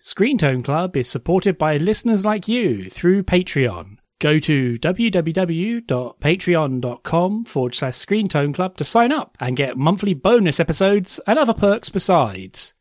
ScreenTone Club is supported by listeners like you through Patreon. Go to www.patreon.com forward slash ScreenTone Club to sign up and get monthly bonus episodes and other perks besides.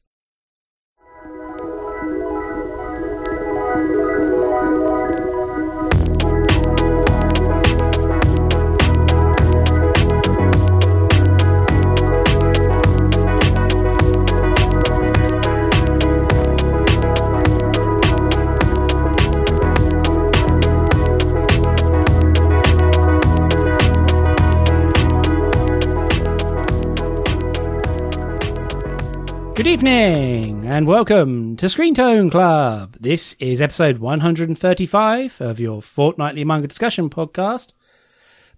Good evening and welcome to ScreenTone Club. This is episode 135 of your fortnightly manga discussion podcast.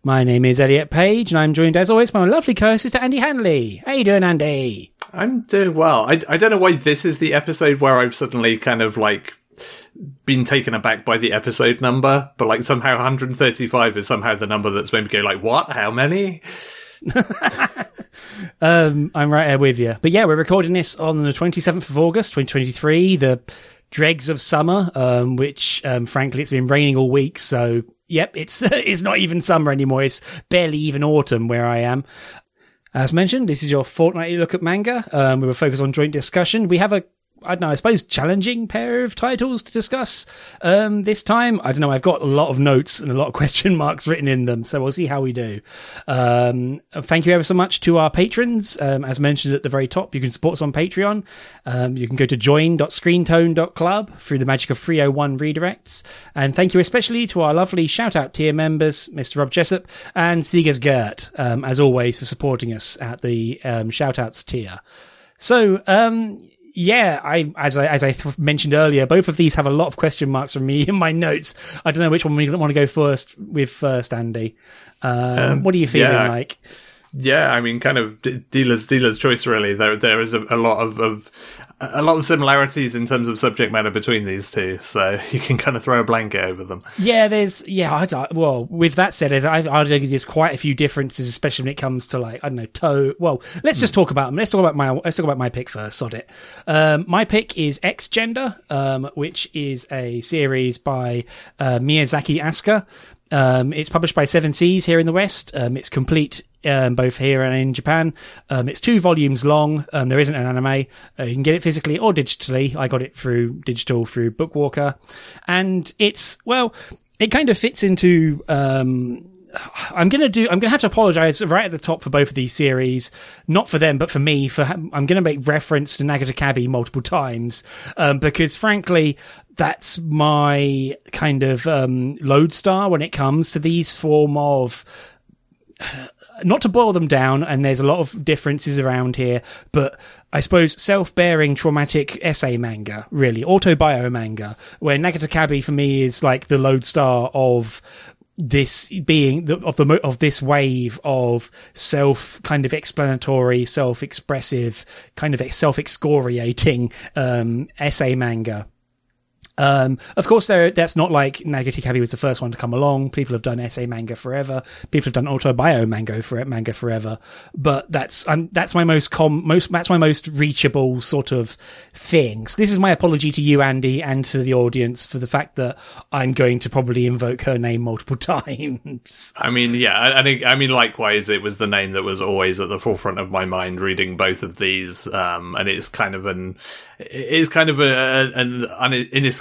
My name is Elliot Page and I'm joined as always by my lovely co-host Andy Hanley. How you doing, Andy? I'm doing well. I, I don't know why this is the episode where I've suddenly kind of like been taken aback by the episode number, but like somehow 135 is somehow the number that's made me go like, what? How many? um, I'm right here with you. But yeah, we're recording this on the 27th of August, 2023, the dregs of summer, um, which, um, frankly, it's been raining all week. So, yep, it's, it's not even summer anymore. It's barely even autumn where I am. As mentioned, this is your fortnightly look at manga. Um, we will focus on joint discussion. We have a I don't know, I suppose challenging pair of titles to discuss um, this time. I don't know. I've got a lot of notes and a lot of question marks written in them, so we'll see how we do. Um, thank you ever so much to our patrons. Um, as mentioned at the very top, you can support us on Patreon. Um, you can go to join.screentone.club through the magic of 301 redirects. And thank you especially to our lovely shout out tier members, Mr. Rob Jessup and Seegers Gert, um, as always, for supporting us at the um, shout outs tier. So, um, yeah, I as I as I th- mentioned earlier, both of these have a lot of question marks from me in my notes. I don't know which one we want to go first with first, Andy. Um, um, what are you feeling yeah. like? Yeah, I mean, kind of dealer's dealer's choice. Really, there there is a, a lot of, of a lot of similarities in terms of subject matter between these two, so you can kind of throw a blanket over them. Yeah, there's yeah. I, well, with that said, I, I'd argue there's quite a few differences, especially when it comes to like I don't know toe. Well, let's just talk about them. Let's talk about my let's talk about my pick first. Sod it. Um, my pick is X Gender, um, which is a series by uh, Miyazaki Asuka. Um, it's published by Seven Seas here in the West. Um, it's complete um, both here and in Japan. Um, it's two volumes long. Um, there isn't an anime. Uh, you can get it physically or digitally. I got it through digital through Bookwalker, and it's well, it kind of fits into. Um, I'm gonna do. I'm gonna have to apologize right at the top for both of these series, not for them, but for me. For I'm gonna make reference to Nagata Kabi multiple times um, because, frankly, that's my kind of um, lodestar when it comes to these form of not to boil them down, and there's a lot of differences around here, but I suppose self-bearing traumatic essay manga, really autobio manga, where Nagata Kabi for me is like the lodestar of this being the, of the of this wave of self kind of explanatory, self expressive, kind of self excoriating um, essay manga. Um, of course, there, that's not like Nagata Kabi was the first one to come along. People have done essay manga forever. People have done autobio manga for manga forever. But that's, um, that's my most com, most, that's my most reachable sort of things. This is my apology to you, Andy, and to the audience for the fact that I'm going to probably invoke her name multiple times. I mean, yeah, I, I think, I mean, likewise, it was the name that was always at the forefront of my mind reading both of these. Um, and it's kind of an, it is kind of a, an, an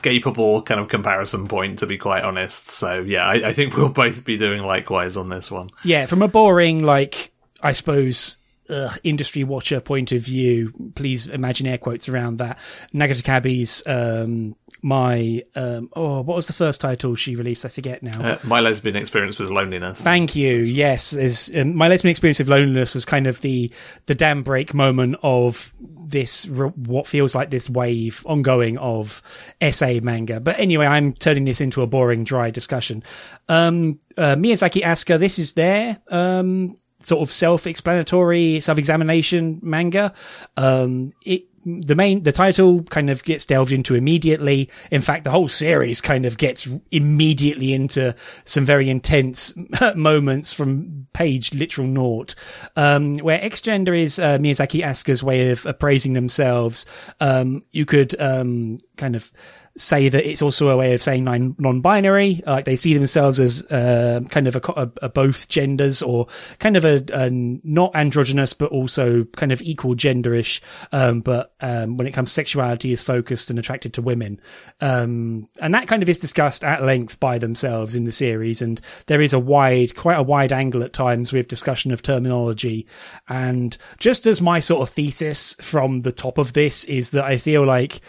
inescapable kind of comparison point, to be quite honest. So yeah, I, I think we'll both be doing likewise on this one. Yeah, from a boring, like, I suppose, Ugh, industry watcher point of view, please imagine air quotes around that. Nagata Kabi's, um, my, um, oh, what was the first title she released? I forget now. Uh, my lesbian experience with loneliness. Thank you. Yes, um, my lesbian experience with loneliness was kind of the the dam break moment of this what feels like this wave ongoing of essay manga. But anyway, I'm turning this into a boring, dry discussion. Um, uh, Miyazaki Asuka, this is there. Um, sort of self-explanatory, self-examination manga. Um, it the main the title kind of gets delved into immediately. In fact, the whole series kind of gets immediately into some very intense moments from page literal naught, um, where X gender is uh, Miyazaki Asuka's way of appraising themselves. Um, you could um, kind of say that it's also a way of saying non-binary. Like they see themselves as uh, kind of a, a, a, both genders or kind of a, a, not androgynous, but also kind of equal genderish. Um, but um, when it comes to sexuality, is focused and attracted to women. Um, and that kind of is discussed at length by themselves in the series. And there is a wide, quite a wide angle at times with discussion of terminology. And just as my sort of thesis from the top of this is that I feel like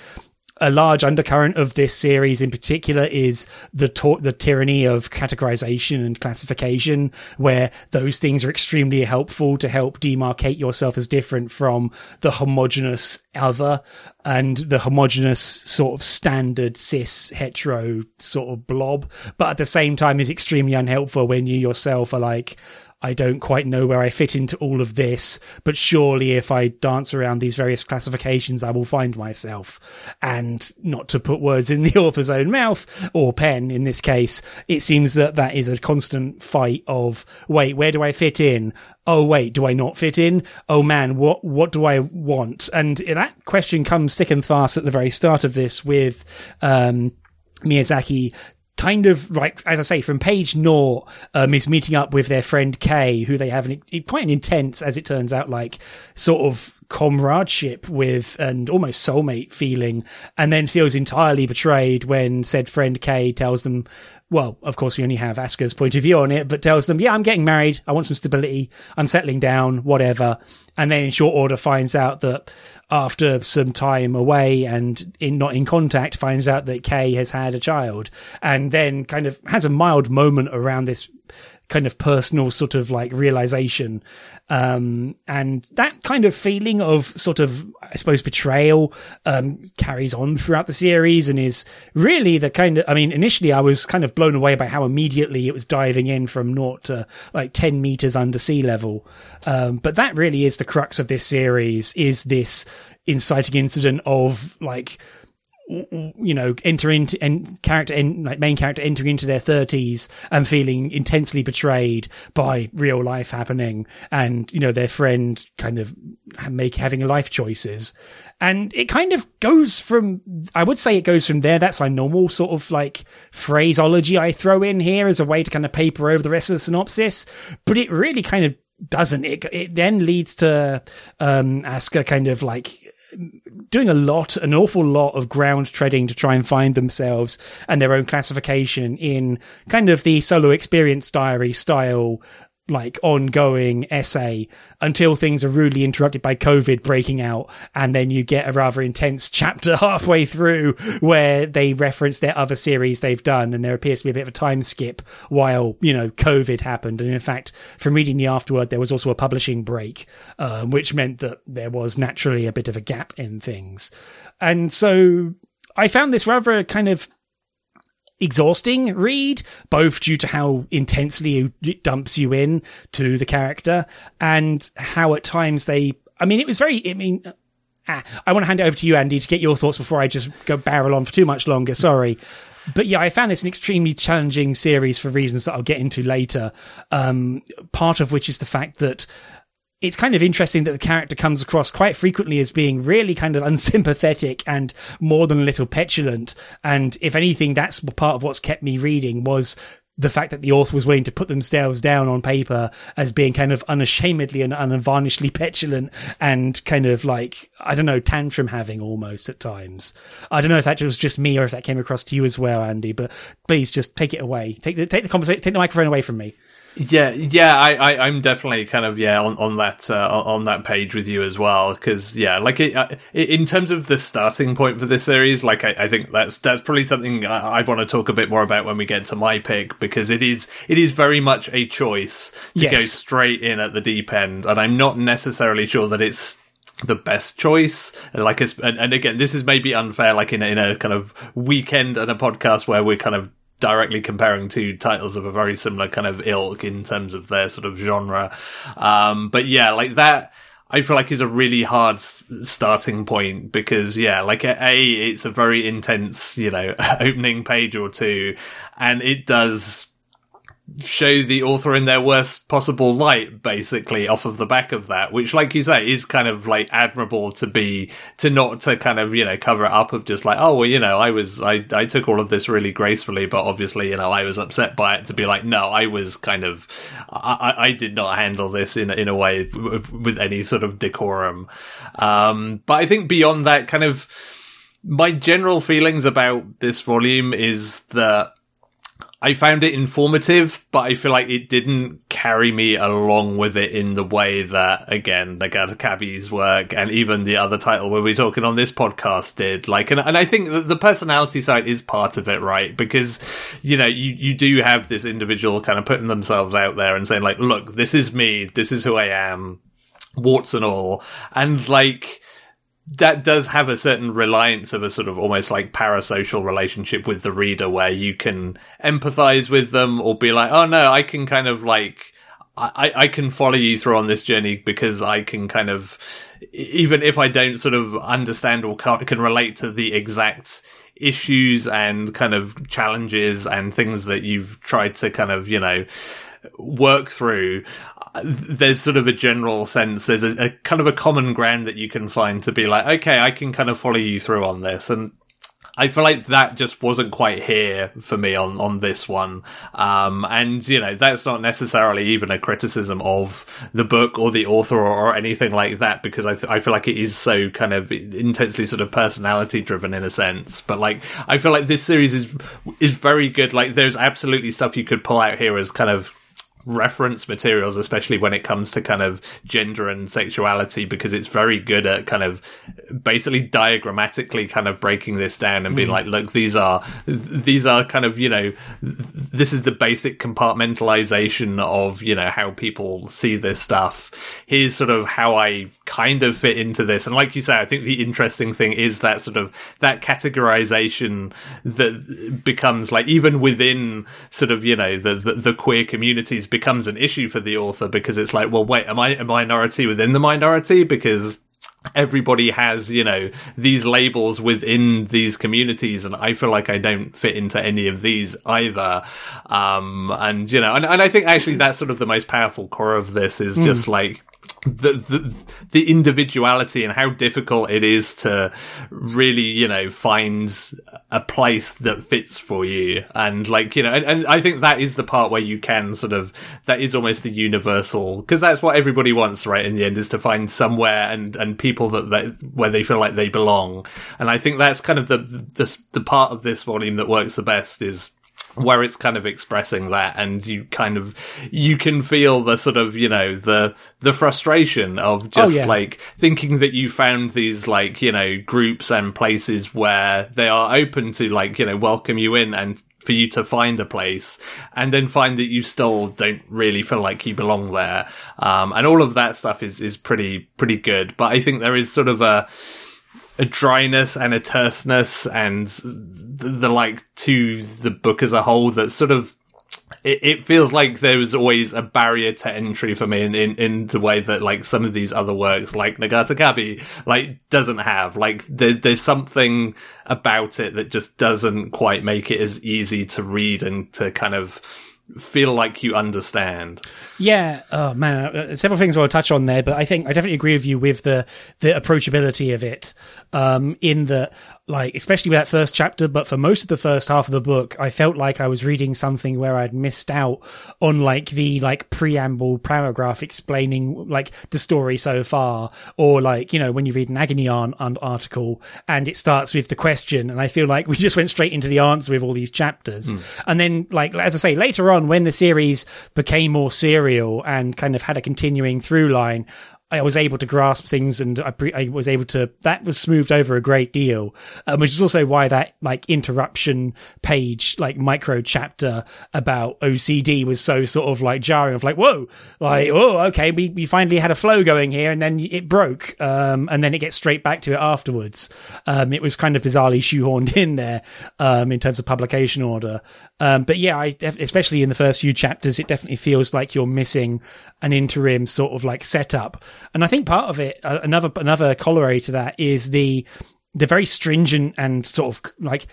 a large undercurrent of this series in particular is the to- the tyranny of categorization and classification, where those things are extremely helpful to help demarcate yourself as different from the homogenous other and the homogenous sort of standard cis hetero sort of blob, but at the same time is extremely unhelpful when you yourself are like, I don't quite know where I fit into all of this, but surely if I dance around these various classifications, I will find myself. And not to put words in the author's own mouth, or pen in this case, it seems that that is a constant fight of, wait, where do I fit in? Oh, wait, do I not fit in? Oh man, what, what do I want? And that question comes thick and fast at the very start of this with, um, Miyazaki kind of like as I say, from page naught, um, is meeting up with their friend Kay, who they have an, quite an intense, as it turns out, like sort of comradeship with and almost soulmate feeling, and then feels entirely betrayed when said friend Kay tells them, well, of course we only have Asuka's point of view on it, but tells them, yeah, I'm getting married. I want some stability. I'm settling down, whatever. And then in short order finds out that after some time away and in not in contact, finds out that Kay has had a child, and then kind of has a mild moment around this kind of personal sort of like realization. Um, and that kind of feeling of sort of, I suppose, betrayal, um, carries on throughout the series and is really the kind of, I mean, initially I was kind of blown away by how immediately it was diving in from naught to like 10 meters under sea level. Um, but that really is the crux of this series is this inciting incident of like, you know, enter into and character and like main character entering into their thirties and feeling intensely betrayed by real life happening, and you know their friend kind of make having life choices, and it kind of goes from I would say it goes from there. That's my normal sort of like phraseology I throw in here as a way to kind of paper over the rest of the synopsis, but it really kind of doesn't. It it then leads to um Asuka kind of like doing a lot, an awful lot of ground treading to try and find themselves and their own classification in kind of the solo experience diary style like ongoing essay until things are rudely interrupted by COVID breaking out. And then you get a rather intense chapter halfway through where they reference their other series they've done. And there appears to be a bit of a time skip while, you know, COVID happened. And in fact, from reading the afterword, there was also a publishing break, um, which meant that there was naturally a bit of a gap in things. And so I found this rather kind of exhausting read, both due to how intensely it dumps you in to the character and how at times they, I mean, it was very, I mean, ah, I want to hand it over to you, Andy, to get your thoughts before I just go barrel on for too much longer. Sorry. But yeah, I found this an extremely challenging series for reasons that I'll get into later. Um, part of which is the fact that it's kind of interesting that the character comes across quite frequently as being really kind of unsympathetic and more than a little petulant. And if anything, that's part of what's kept me reading was the fact that the author was willing to put themselves down on paper as being kind of unashamedly and unvarnishedly petulant and kind of like, I don't know, tantrum having almost at times. I don't know if that was just me or if that came across to you as well, Andy, but please just take it away. Take the, take the conversation, take the microphone away from me. Yeah, yeah, I, I, am definitely kind of yeah on on that uh, on that page with you as well because yeah, like it, uh, in terms of the starting point for this series, like I, I think that's that's probably something I, I want to talk a bit more about when we get to my pick because it is it is very much a choice to yes. go straight in at the deep end, and I'm not necessarily sure that it's the best choice. Like, it's, and, and again, this is maybe unfair, like in a, in a kind of weekend and a podcast where we're kind of directly comparing two titles of a very similar kind of ilk in terms of their sort of genre. Um, but yeah, like that. I feel like is a really hard starting point because yeah, like a it's a very intense, you know, opening page or two, and it does show the author in their worst possible light, basically, off of the back of that, which, like you say, is kind of like admirable to be, to not to kind of, you know, cover it up of just like, oh, well, you know, I was, I, I took all of this really gracefully, but obviously, you know, I was upset by it to be like, no, I was kind of, I, I did not handle this in, in a way with any sort of decorum. Um, but I think beyond that kind of, my general feelings about this volume is that I found it informative, but I feel like it didn't carry me along with it in the way that, again, Nagata work and even the other title we were talking on this podcast did. Like, and, and I think the personality side is part of it, right? Because, you know, you, you do have this individual kind of putting themselves out there and saying like, look, this is me. This is who I am. Warts and all. And like, that does have a certain reliance of a sort of almost like parasocial relationship with the reader where you can empathize with them or be like, oh no, I can kind of like, I, I can follow you through on this journey because I can kind of, even if I don't sort of understand or can relate to the exact issues and kind of challenges and things that you've tried to kind of, you know, work through, there's sort of a general sense, there's a, a, kind of a common ground that you can find to be like, okay, I can kind of follow you through on this. And I feel like that just wasn't quite here for me on, on this one. Um, and, you know, that's not necessarily even a criticism of the book or the author or, or anything like that, because I, th- I feel like it is so kind of intensely sort of personality driven in a sense. But like, I feel like this series is, is very good. Like, there's absolutely stuff you could pull out here as kind of reference materials, especially when it comes to kind of gender and sexuality, because it's very good at kind of basically diagrammatically kind of breaking this down and being mm. like, look, these are, these are kind of, you know, this is the basic compartmentalization of, you know, how people see this stuff. Here's sort of how I kind of fit into this. And like you say, I think the interesting thing is that sort of, that categorization that becomes like, even within sort of, you know, the, the, the queer communities becomes an issue for the author because it's like, well, wait, am I a minority within the minority? Because everybody has, you know, these labels within these communities, and I feel like I don't fit into any of these either. Um, and you know, and, and I think actually that's sort of the most powerful core of this is mm. just like the, the the individuality and how difficult it is to really you know find a place that fits for you. And like you know and, and i think that is the part where you can sort of that is almost the universal because that's what everybody wants right in the end is to find somewhere and and people that, that where they feel like they belong. And i think that's kind of the the, the part of this volume that works the best is where it's kind of expressing that and you kind of you can feel the sort of you know the the frustration of oh, just oh, yeah. like thinking that you found these like you know groups and places where they are open to like you know welcome you in and for you to find a place and then find that you still don't really feel like you belong there um and all of that stuff is is pretty pretty good but i think there is sort of a a dryness and a terseness and the, the, like to the book as a whole that sort of it, it, feels like there was always a barrier to entry for me in, in, in the way that like some of these other works like Nagata Kabi like doesn't have. Like there's there's something about it that just doesn't quite make it as easy to read and to kind of feel like you understand. Yeah, oh man, uh, several things I will touch on there, but I think I definitely agree with you with the the approachability of it. Um, in that like especially with that first chapter but for most of the first half of the book i felt like i was reading something where i'd missed out on like the like preamble paragraph explaining like the story so far or like you know when you read an agony aunt, on article and it starts with the question and i feel like we just went straight into the answer with all these chapters mm. and then like as i say later on when the series became more serial and kind of had a continuing through line I was able to grasp things and I, pre- I, was able to, that was smoothed over a great deal, um, which is also why that like interruption page, like micro chapter about OCD was so sort of like jarring of like, whoa, like, oh, okay, we, we finally had a flow going here and then it broke. Um, and then it gets straight back to it afterwards. Um, it was kind of bizarrely shoehorned in there, um, in terms of publication order. Um, but yeah, I, especially in the first few chapters, it definitely feels like you're missing an interim sort of like setup And I think part of it, uh, another another corollary to that is the the very stringent and sort of like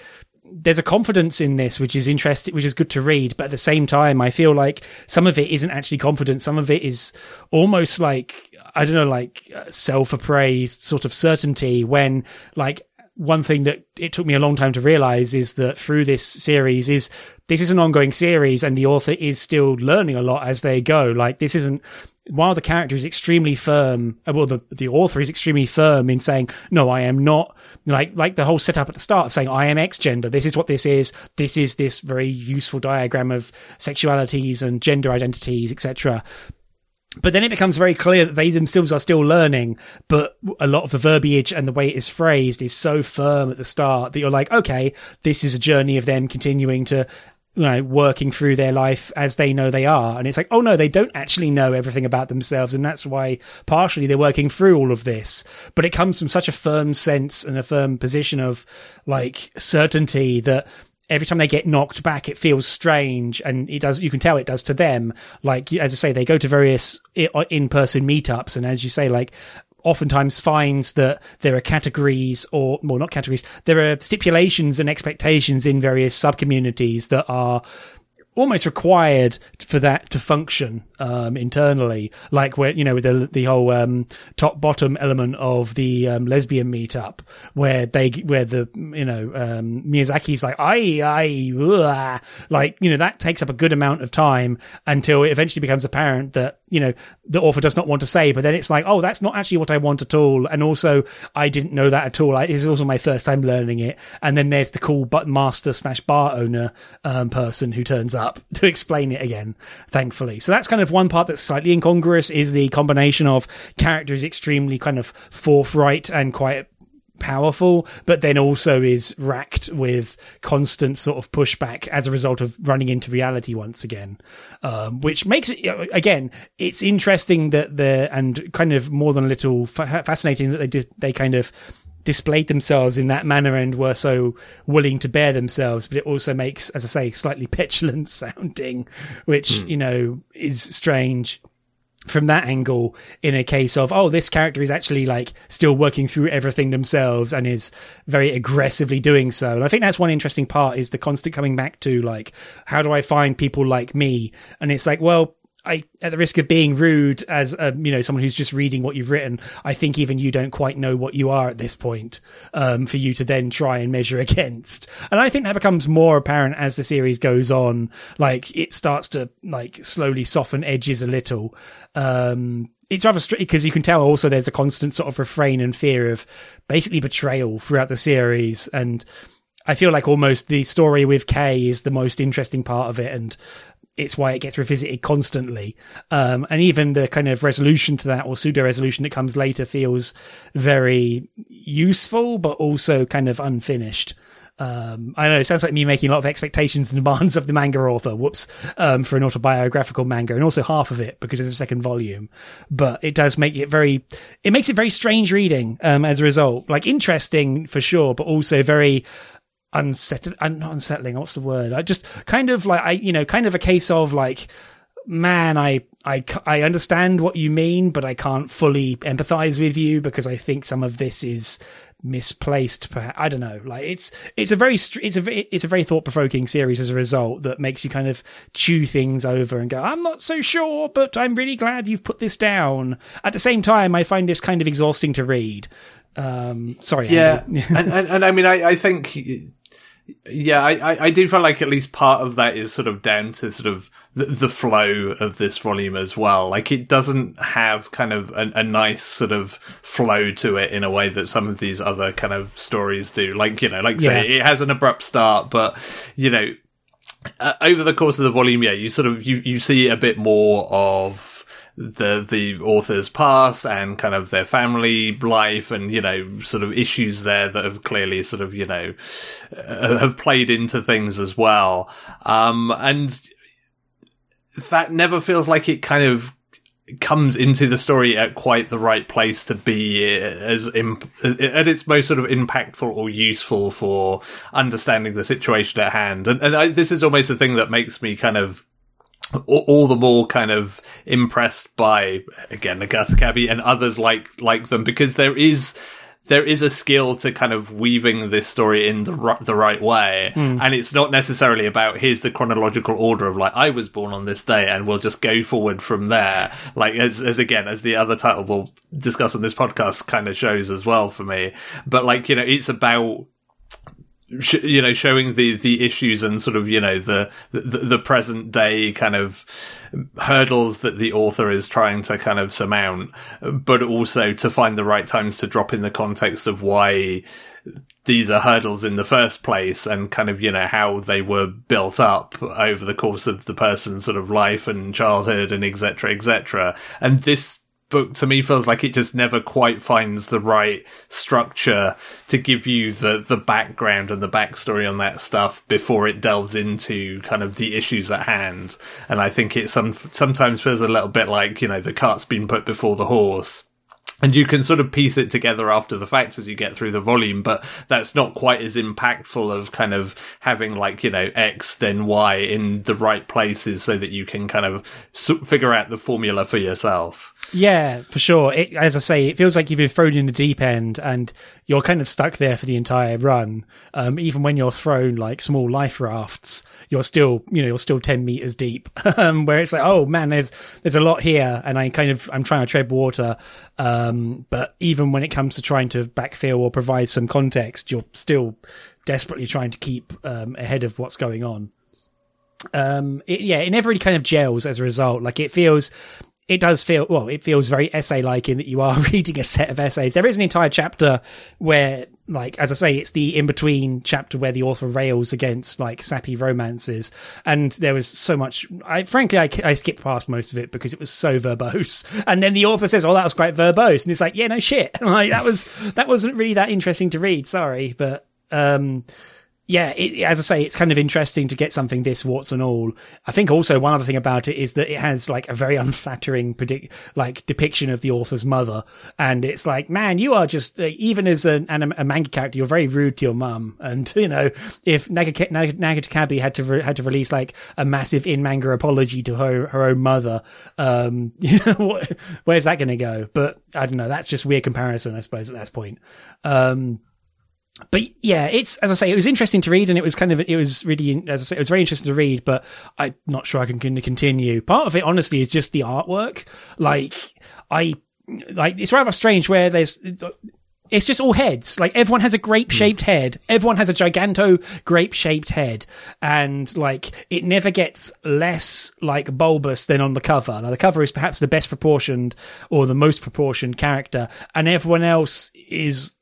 there's a confidence in this which is interesting which is good to read but at the same time i feel like some of it isn't actually confidence some of it is almost like i don't know like uh, self-appraised sort of certainty when like one thing that it took me a long time to realize is that through this series is this is an ongoing series and the author is still learning a lot as they go. Like this isn't while the character is extremely firm, uh, well, the, the author is extremely firm in saying, no, I am not like, like the whole setup at the start of saying, I am X gender. This is what this is. This is this very useful diagram of sexualities and gender identities, etc. But then it becomes very clear that they themselves are still learning, but a lot of the verbiage and the way it is phrased is so firm at the start that you're like, okay, this is a journey of them continuing to, you know, working through their life as they know they are. And it's like, oh no, they don't actually know everything about themselves. And that's why partially they're working through all of this. But it comes from such a firm sense and a firm position of like certainty that every time they get knocked back, it feels strange, and it does. You can tell it does to them. Like as I say, they go to various in-person meetups, and as you say, like oftentimes finds that there are categories or well not categories there are stipulations and expectations in various sub communities that are almost required for that to function um, internally, like where you know with the the whole um, top bottom element of the um, lesbian meetup, where they where the you know um, Miyazaki's like I I like you know that takes up a good amount of time until it eventually becomes apparent that you know the author does not want to say, but then it's like oh that's not actually what I want at all, and also I didn't know that at all. I, this is also my first time learning it, and then there's the cool button master slash bar owner um, person who turns up to explain it again, thankfully. So that's kind of one part that's slightly incongruous is the combination of characters extremely kind of forthright and quite powerful, but then also is racked with constant sort of pushback as a result of running into reality once again, um, which makes it again. It's interesting that the and kind of more than a little fascinating that they did they kind of displayed themselves in that manner and were so willing to bear themselves, but it also makes, as I say, slightly petulant sounding, which, mm. you know, is strange from that angle in a case of, oh, this character is actually like still working through everything themselves and is very aggressively doing so. And I think that's one interesting part is the constant coming back to like, how do I find people like me? And it's like, well, I, at the risk of being rude as a, you know, someone who's just reading what you've written, I think even you don't quite know what you are at this point, um, for you to then try and measure against. And I think that becomes more apparent as the series goes on. Like it starts to like slowly soften edges a little. Um, it's rather strange because you can tell also there's a constant sort of refrain and fear of basically betrayal throughout the series. And I feel like almost the story with Kay is the most interesting part of it. And it's why it gets revisited constantly. Um, and even the kind of resolution to that or pseudo resolution that comes later feels very useful, but also kind of unfinished. Um, I know it sounds like me making a lot of expectations and demands of the manga author. Whoops, um, for an autobiographical manga, and also half of it because there's a second volume. But it does make it very, it makes it very strange reading um, as a result. Like interesting for sure, but also very unsettling, not unsettling. What's the word? I just kind of like, I, you know, kind of a case of like, man, I, I, I understand what you mean, but I can't fully empathize with you because I think some of this is misplaced. Perhaps. I don't know. Like it's, it's a very, it's a, it's a very thought provoking series as a result that makes you kind of chew things over and go, I'm not so sure, but I'm really glad you've put this down. At the same time, I find this kind of exhausting to read. Um, sorry. Yeah. and, and, and I mean, I, I think, yeah, I, I do feel like at least part of that is sort of down to sort of the, the flow of this volume as well. Like it doesn't have kind of a, a, nice sort of flow to it in a way that some of these other kind of stories do. Like, you know, like yeah. say it has an abrupt start, but you know, uh, over the course of the volume, yeah, you sort of, you, you see a bit more of the the author's past and kind of their family life and you know sort of issues there that have clearly sort of you know uh, have played into things as well. Um and that never feels like it kind of comes into the story at quite the right place to be as imp- at its most sort of impactful or useful for understanding the situation at hand. And, and I, this is almost the thing that makes me kind of all, the more kind of impressed by again Nagata Kabi and others like like them because there is there is a skill to kind of weaving this story in the r- the right way, hmm. and it's not necessarily about here's the chronological order of like I was born on this day, and we'll just go forward from there. Like as as again as the other title we'll discuss on this podcast kind of shows as well for me, but like you know it's about sh- you know showing the the issues and sort of you know the, the the present day kind of hurdles that the author is trying to kind of surmount but also to find the right times to drop in the context of why these are hurdles in the first place and kind of you know how they were built up over the course of the person's sort of life and childhood and etc etc and this book to me feels like it just never quite finds the right structure to give you the the background and the backstory on that stuff before it delves into kind of the issues at hand and i think it some sometimes feels a little bit like you know the cart's been put before the horse and you can sort of piece it together after the fact as you get through the volume, but that's not quite as impactful of kind of having like, you know, X then Y in the right places so that you can kind of figure out the formula for yourself. Yeah, for sure. It, as I say, it feels like you've been thrown in the deep end and you're kind of stuck there for the entire run. Um, even when you're thrown like small life rafts, you're still, you know, you're still 10 meters deep. um, where it's like, oh man, there's, there's a lot here. And I kind of, I'm trying to tread water. Um, but even when it comes to trying to backfill or provide some context, you're still desperately trying to keep, um, ahead of what's going on. Um, it, yeah, it never really kind of gels as a result. Like it feels, it does feel well it feels very essay like in that you are reading a set of essays. There is an entire chapter where like as i say it's the in between chapter where the author rails against like sappy romances. And there was so much i frankly i, I skipped past most of it because it was so verbose. And then the author says oh that was quite verbose. And it's like yeah no shit. Like that was that wasn't really that interesting to read. Sorry but um yeah, it, as I say, it's kind of interesting to get something this warts and all. I think also one other thing about it is that it has like a very unflattering predict like depiction of the author's mother, and it's like, man, you are just uh, even as an, an, a manga character, you're very rude to your mum. And you know, if Nagata, had to re- had to release like a massive in manga apology to her her own mother, um, where's that going to go? But I don't know. That's just weird comparison, I suppose, at that point. Um, but yeah, it's as I say, it was interesting to read, and it was kind of it was really as I say, it was very interesting to read. But I'm not sure I can continue. Part of it, honestly, is just the artwork. Like I like it's rather strange where there's it's just all heads. Like everyone has a grape shaped hmm. head. Everyone has a giganto grape shaped head. And like it never gets less like bulbous than on the cover. Now the cover is perhaps the best proportioned or the most proportioned character. And everyone else is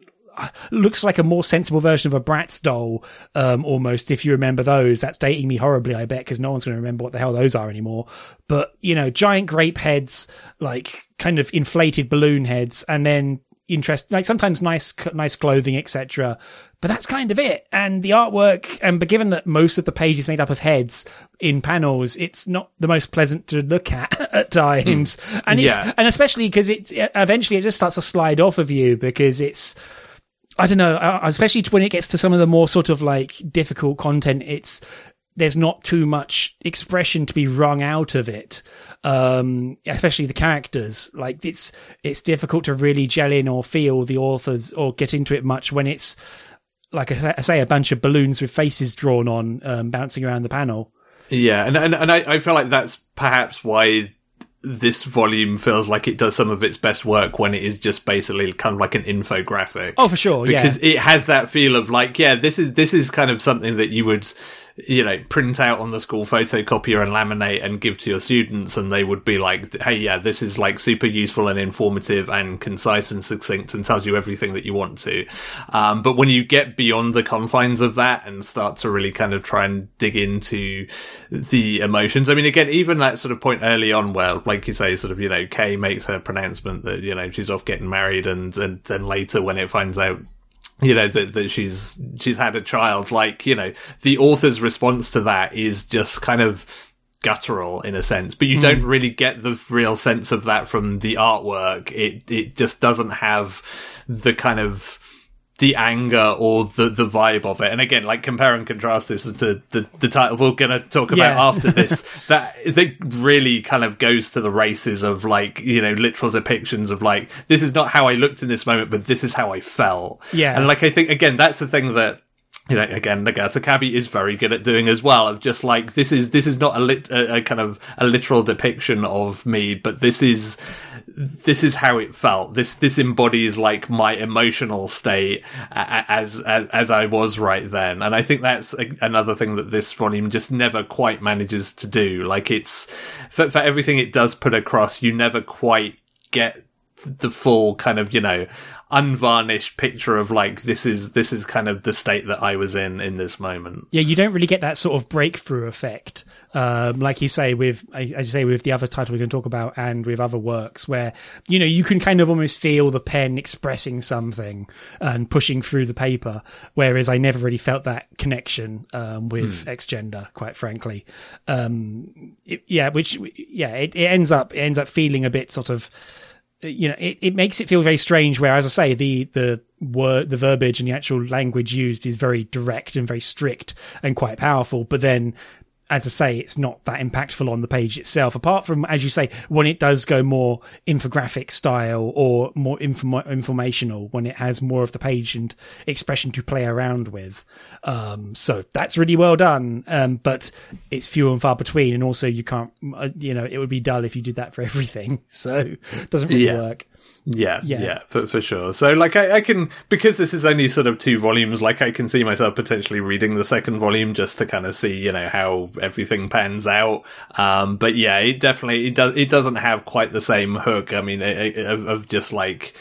looks like a more sensible version of a Bratz doll, um, almost. If you remember those, that's dating me horribly, I bet, because no one's going to remember what the hell those are anymore. But you know, giant grape heads, like kind of inflated balloon heads, and then interest, like sometimes nice, nice clothing, etc. But that's kind of it. And the artwork, and but given that most of the page is made up of heads in panels, it's not the most pleasant to look at at times. Mm. And it's, yeah. and especially because it eventually it just starts to slide off of you because it's, I don't know, uh, especially when it gets to some of the more sort of like difficult content, it's, there's not too much expression to be wrung out of it. Um, especially the characters. Like it's, it's difficult to really gel in or feel the authors or get into it much when it's, like I say, a bunch of balloons with faces drawn on, um, bouncing around the panel. Yeah. And, and, and I, I feel like that's perhaps why this volume feels like it does some of its best work when it is just basically kind of like an infographic. Oh, for sure, because yeah. it has that feel of like, yeah, this is this is kind of something that you would you know, print out on the school photocopier and laminate and give to your students, and they would be like, "Hey, yeah, this is like super useful and informative and concise and succinct and tells you everything that you want to." Um, but when you get beyond the confines of that and start to really kind of try and dig into the emotions, I mean, again, even that sort of point early on, where, like you say, sort of, you know, Kay makes her pronouncement that you know she's off getting married, and and then later when it finds out you know that, that she's she's had a child like you know the author's response to that is just kind of guttural in a sense but you mm. don't really get the real sense of that from the artwork it it just doesn't have the kind of the anger or the the vibe of it. And again, like compare and contrast this to the the title we're going to talk about Yeah. after this. that that really kind of goes to the races of like you know literal depictions of like this is not how I looked in this moment, but this is how I felt. Yeah. and like I think again that's the thing that you know, again, Nagata Kabi is very good at doing as well. Of just like this is this is not a, lit, a, a kind of a literal depiction of me, but this is this is how it felt. This this embodies like my emotional state as as, as I was right then, and I think that's a, another thing that this volume just never quite manages to do. Like it's for, for everything it does put across, you never quite get the full kind of you know unvarnished picture of like this is this is kind of the state that I was in in this moment. Yeah, you don't really get that sort of breakthrough effect, um, like you say with, as you say with the other title we're going to talk about, and with other works, where you know you can kind of almost feel the pen expressing something and pushing through the paper. Whereas I never really felt that connection um, with X Gender, quite frankly. Um, it- yeah, which yeah, it, it ends up it ends up feeling a bit sort of you know, it, it makes it feel very strange. Where, as I say, the the word, the verbiage, and the actual language used is very direct and very strict and quite powerful. But then, as I say, it's not that impactful on the page itself. Apart from, as you say, when it does go more infographic style or more inform- informational, when it has more of the page and expression to play around with. Um, so that's really well done. Um, but it's few and far between, and also you can't, uh, you know, it would be dull if you did that for everything. So it doesn't really Yeah. work. Yeah, Yeah. yeah, for for sure. So like I, I can because this is only sort of two volumes, like I can see myself potentially reading the second volume just to kind of see, you know, how everything pans out. Um but yeah, it definitely it does it doesn't have quite the same hook. I mean, it, it- of, of just like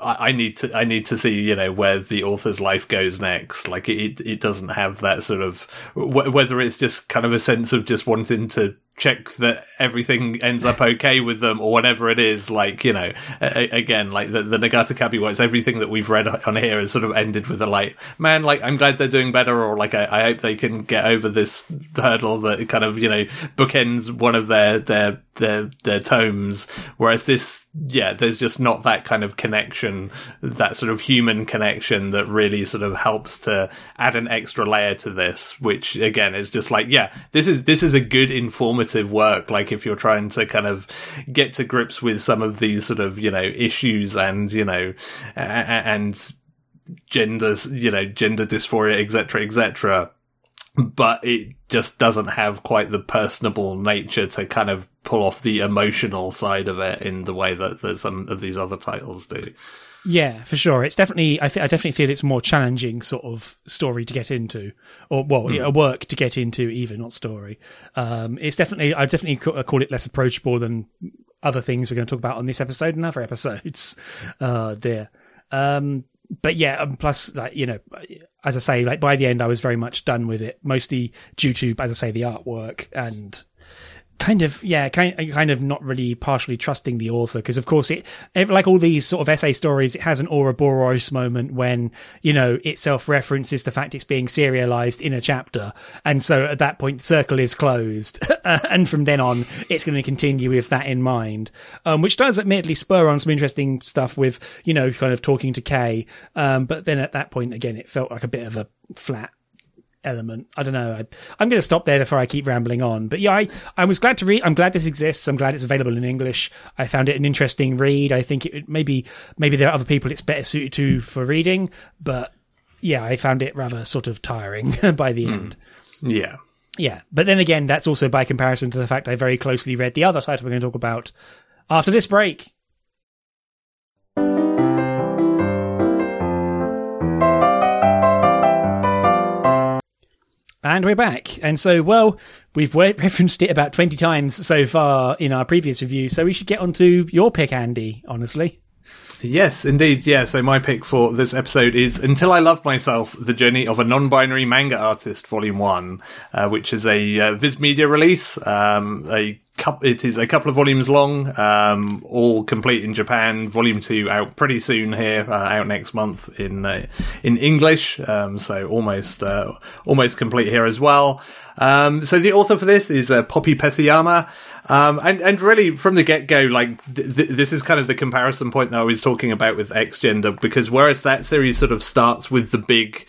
I, I need to I need to see you know where the author's life goes next. Like it it doesn't have that sort of wh- whether it's just kind of a sense of just wanting to check that everything ends up okay with them or whatever it is. Like you know, a- again, like the the Nagata Kabi works. Everything that we've read on here has sort of ended with a like, man, like I'm glad they're doing better, or like I, I hope they can get over this hurdle that kind of you know bookends one of their their their their tomes. Whereas this, yeah, there's just not that kind of connection, that sort of human connection that really sort of helps to add an extra layer to this. Which again is just like, yeah, this is this is a good informative work. Like if you're trying to kind of get to grips with some of these sort of you know issues and you know and gender you know gender dysphoria etc etc but it just doesn't have quite the personable nature to kind of pull off the emotional side of it in the way that, that some of these other titles do. Yeah, for sure. It's definitely, I, th- I definitely feel it's a more challenging sort of story to get into, or well, yeah, a work to get into, even not story. Um, it's definitely, I definitely call it less approachable than other things we're going to talk about on this episode and other episodes. Oh dear. Um, but yeah, um, plus, like you know, as I say, like by the end, I was very much done with it, mostly due to, as I say, the artwork and kind of yeah kind, kind of not really partially trusting the author because of course it like all these sort of essay stories it has an Ouroboros moment when you know it self-references the fact it's being serialized in a chapter. And so at that point the circle is closed. And from then on it's going to continue with that in mind. Um, which does admittedly spur on some interesting stuff with you know kind of talking to Kay. Um, but then at that point again it felt like a bit of a flat element. I don't know. I, I'm going to stop there before I keep rambling on. But yeah, I, I was glad to read. I'm glad this exists. I'm glad it's available in English. I found it an interesting read. I think it maybe maybe there are other people it's better suited to for reading, but yeah, I found it rather sort of tiring by the end. Hmm. Yeah. Yeah, but then again, that's also by comparison to the fact I very closely read the other title we're going to talk about after this break. And we're back. And so, well, we've re- referenced it about 20 times so far in our previous review, so we should get on to your pick, Andy, honestly. Yes, indeed. Yeah. So my pick for this episode is "Until I Loved Myself: The Journey of a Non-Binary Manga Artist," Volume One, uh, which is a uh, Viz Media release, um, a it is a couple of volumes long, um, all complete in Japan. Volume two out pretty soon here, uh, out next month in uh, in English. Um, so almost uh, almost complete here as well. Um, so the author for this is uh, Poppy Pesayama. Um, and, and really from the get go, like th- th- this is kind of the comparison point that I was talking about with X Gender, because whereas that series sort of starts with the big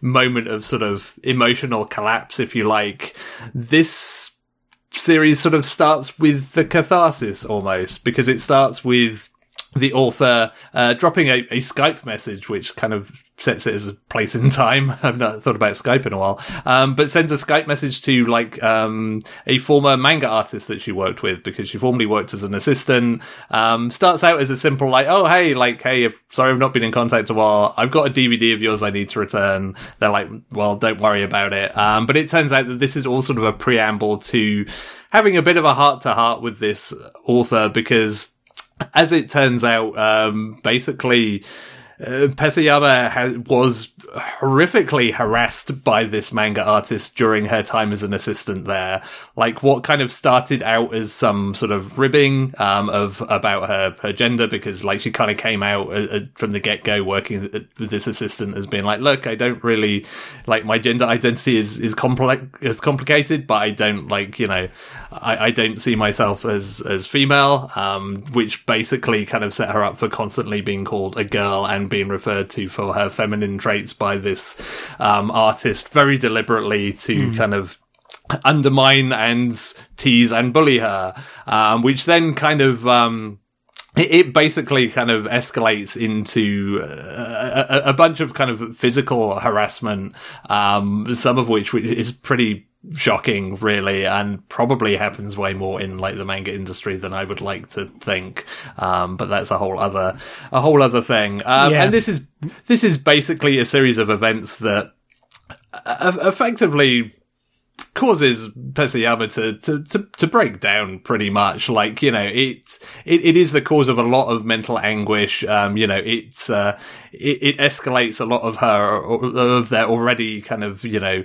moment of sort of emotional collapse, if you like, this series sort of starts with the catharsis almost because it starts with the author uh, dropping a, a, Skype message, which kind of sets it as a place in time. I've not thought about Skype in a while, um, but sends a Skype message to like um, a former manga artist that she worked with because she formerly worked as an assistant. Um, starts out as a simple like, "Oh hey, like hey, sorry I've not been in contact a while. I've got a DVD of yours I need to return." They're like, "Well, don't worry about it." Um, but it turns out that this is all sort of a preamble to having a bit of a heart to heart with this author because as it turns out, um, basically, uh, Pesayama was horrifically harassed by this manga artist during her time as an assistant there. Like what kind of started out as some sort of ribbing um, of about her her gender because like she kind of came out uh, uh from the get go working with this assistant as being like, look, I don't really like my gender identity is is complex is complicated, but I don't like you know I, I don't see myself as as female, um, which basically kind of set her up for constantly being called a girl and being referred to for her feminine traits by this um, artist very deliberately to mm. kind of undermine and tease and bully her, um, which then kind of, um, it, basically kind of escalates into a, a, a, bunch of kind of physical harassment, um, some of which is pretty shocking, really, and probably happens way more in like the manga industry than I would like to think. Um, but that's a whole other, a whole other thing. Um, yeah. and this is, this is basically a series of events that uh, effectively causes Pesayama to, to, to, to, break down pretty much. Like, you know, it, it, it is the cause of a lot of mental anguish. Um, you know, it's, uh, it, it escalates a lot of her, of their already kind of, you know,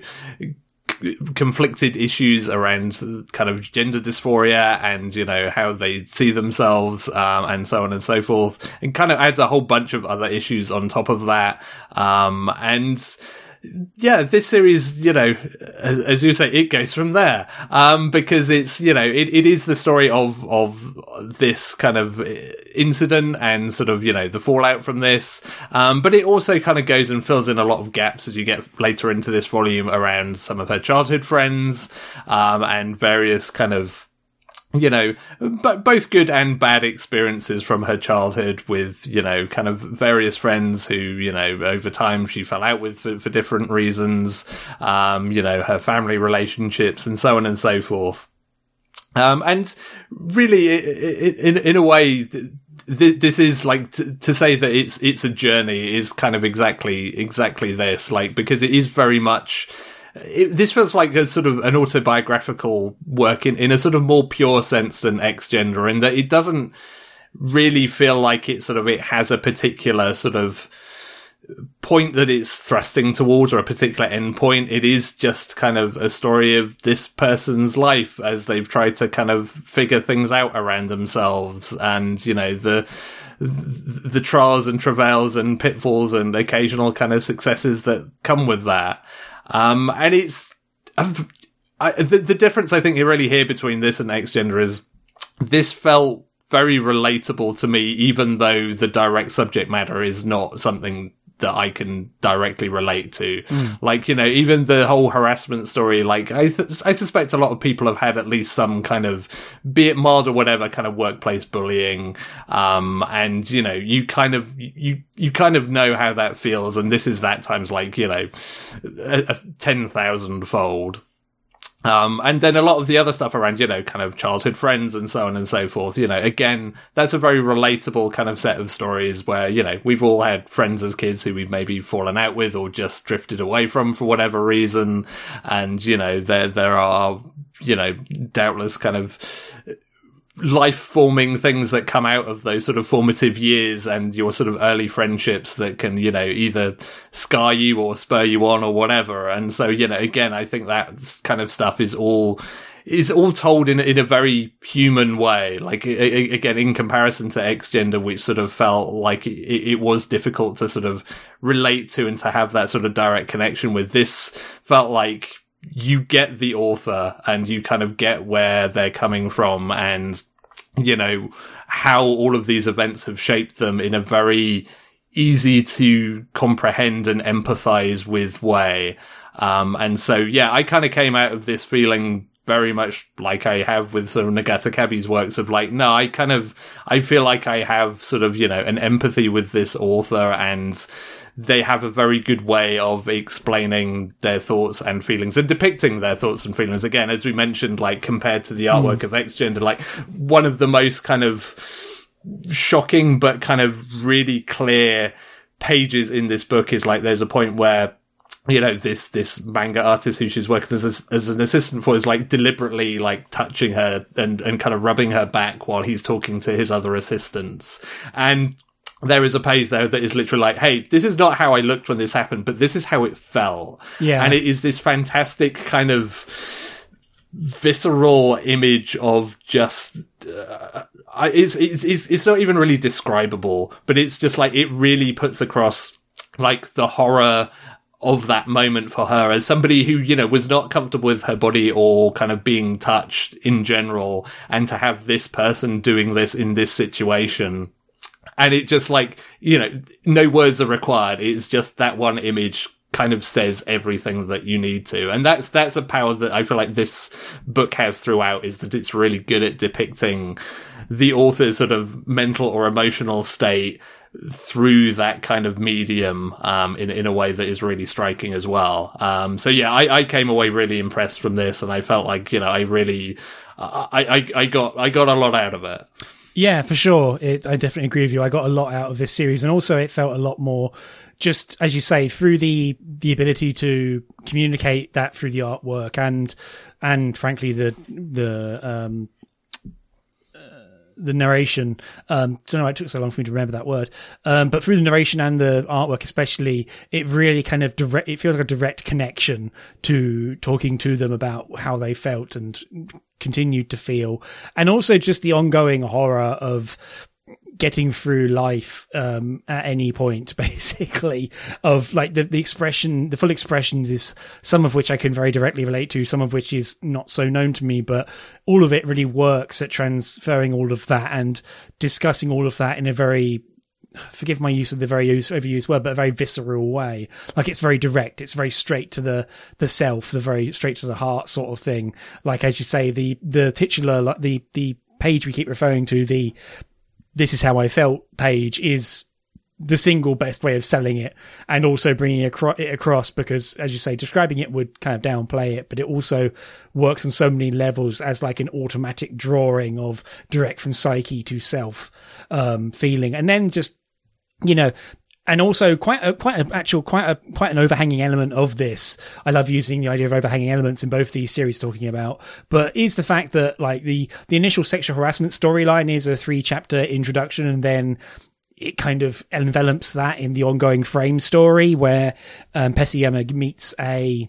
conflicted issues around kind of gender dysphoria and you know how they see themselves um, and so on and so forth. And kind of adds a whole bunch of other issues on top of that. Um, and yeah, this series, you know, as you say, it goes from there. Um, because it's, you know, it, it is the story of, of this kind of incident and sort of, you know, the fallout from this. Um, but it also kind of goes and fills in a lot of gaps as you get later into this volume around some of her childhood friends, um, and various kind of, you know, but both good and bad experiences from her childhood with, you know, kind of various friends who, you know, over time she fell out with for, for different reasons, um, you know, her family relationships and so on and so forth. Um, and really, in, in a way, this is like to, to, say that it's, it's a journey is kind of exactly, exactly this, like, because it is very much, it, this feels like a sort of an autobiographical work in, in a sort of more pure sense than X Gender, in that it doesn't really feel like it sort of it has a particular sort of point that it's thrusting towards or a particular end point. It is just kind of a story of this person's life as they've tried to kind of figure things out around themselves and, you know, the, the trials and travails and pitfalls and occasional kind of successes that come with that. Um, and it's, I, the, the difference I think you really hear between this and X Gender is this felt very relatable to me, even though the direct subject matter is not something that I can directly relate to. Mm. Like, you know, even the whole harassment story, like, I, th- I suspect a lot of people have had at least some kind of, be it mild or whatever, kind of workplace bullying. Um, and, you know, you kind of, you, you kind of know how that feels. And this is that times like, you know, a, a 10,000 fold. Um, and then a lot of the other stuff around, you know, kind of childhood friends and so on and so forth. You know, again, that's a very relatable kind of set of stories where, you know, we've all had friends as kids who we've maybe fallen out with or just drifted away from for whatever reason. And, you know, there, there are, you know, doubtless kind of life forming things that come out of those sort of formative years and your sort of early friendships that can, you know, either scar you or spur you on or whatever. And so, you know, again, I think that kind of stuff is all is all told in in a very human way. Like again, in comparison to X Gender, which sort of felt like it, it, was difficult to sort of relate to and to have that sort of direct connection with. This felt like you get the author and you kind of get where they're coming from and you know how all of these events have shaped them in a very easy to comprehend and empathize with way. Um, and so, yeah, I kind of came out of this feeling very much like I have with sort of Nagata Kabi's works of like, no, I kind of, I feel like I have sort of, you know, an empathy with this author and they have a very good way of explaining their thoughts and feelings and depicting their thoughts and feelings. Again, as we mentioned, like compared to the artwork mm. of X Gender, like one of the most kind of shocking but kind of really clear pages in this book is like there's a point where you know this this manga artist who she's working as as an assistant for is like deliberately like touching her and and kind of rubbing her back while he's talking to his other assistants and there is a page there that is literally like, hey, this is not how I looked when this happened, but this is how it fell." Yeah. And it is this fantastic kind of visceral image of just, uh, it's, it's, it's, it's not even really describable, but it's just like, it really puts across like the horror of that moment for her as somebody who, you know, was not comfortable with her body or kind of being touched in general. And to have this person doing this in this situation. And it just like, you know, no words are required. It's just that one image kind of says everything that you need to. And that's, that's a power that I feel like this book has throughout is that it's really good at depicting the author's sort of mental or emotional state through that kind of medium um, in in a way that is really striking as well. Um, so yeah, I, I came away really impressed from this, and I felt like you know I really I, I I got I got a lot out of it. Yeah, for sure. It, I definitely agree with you. I got a lot out of this series, and also it felt a lot more, just as you say, through the the ability to communicate that through the artwork and and frankly the the um, the narration. Um, don't know why it took so long for me to remember that word. Um, but through the narration and the artwork, especially, it really kind of direct, it feels like a direct connection to talking to them about how they felt and continued to feel. And also just the ongoing horror of getting through life um, at any point, basically, of like the, the expression, the full expressions is some of which I can very directly relate to, some of which is not so known to me, but all of it really works at transferring all of that and discussing all of that in a very forgive my use of the very overused word, but a very visceral way. Like it's very direct. It's very straight to the, the self, the very straight to the heart sort of thing. Like, as you say, the, the titular, like the, the page we keep referring to, the, this is how I felt page is the single best way of selling it and also bringing it across because as you say describing it would kind of downplay it but it also works on so many levels as like an automatic drawing of direct from psyche to self um, feeling. And then just you know and also quite a quite an actual quite a quite an overhanging element of this. I love using the idea of overhanging elements in both these series talking about, but is the fact that like the the initial sexual harassment storyline is a three chapter introduction, and then it kind of envelops that in the ongoing frame story where um, Pesayama meets a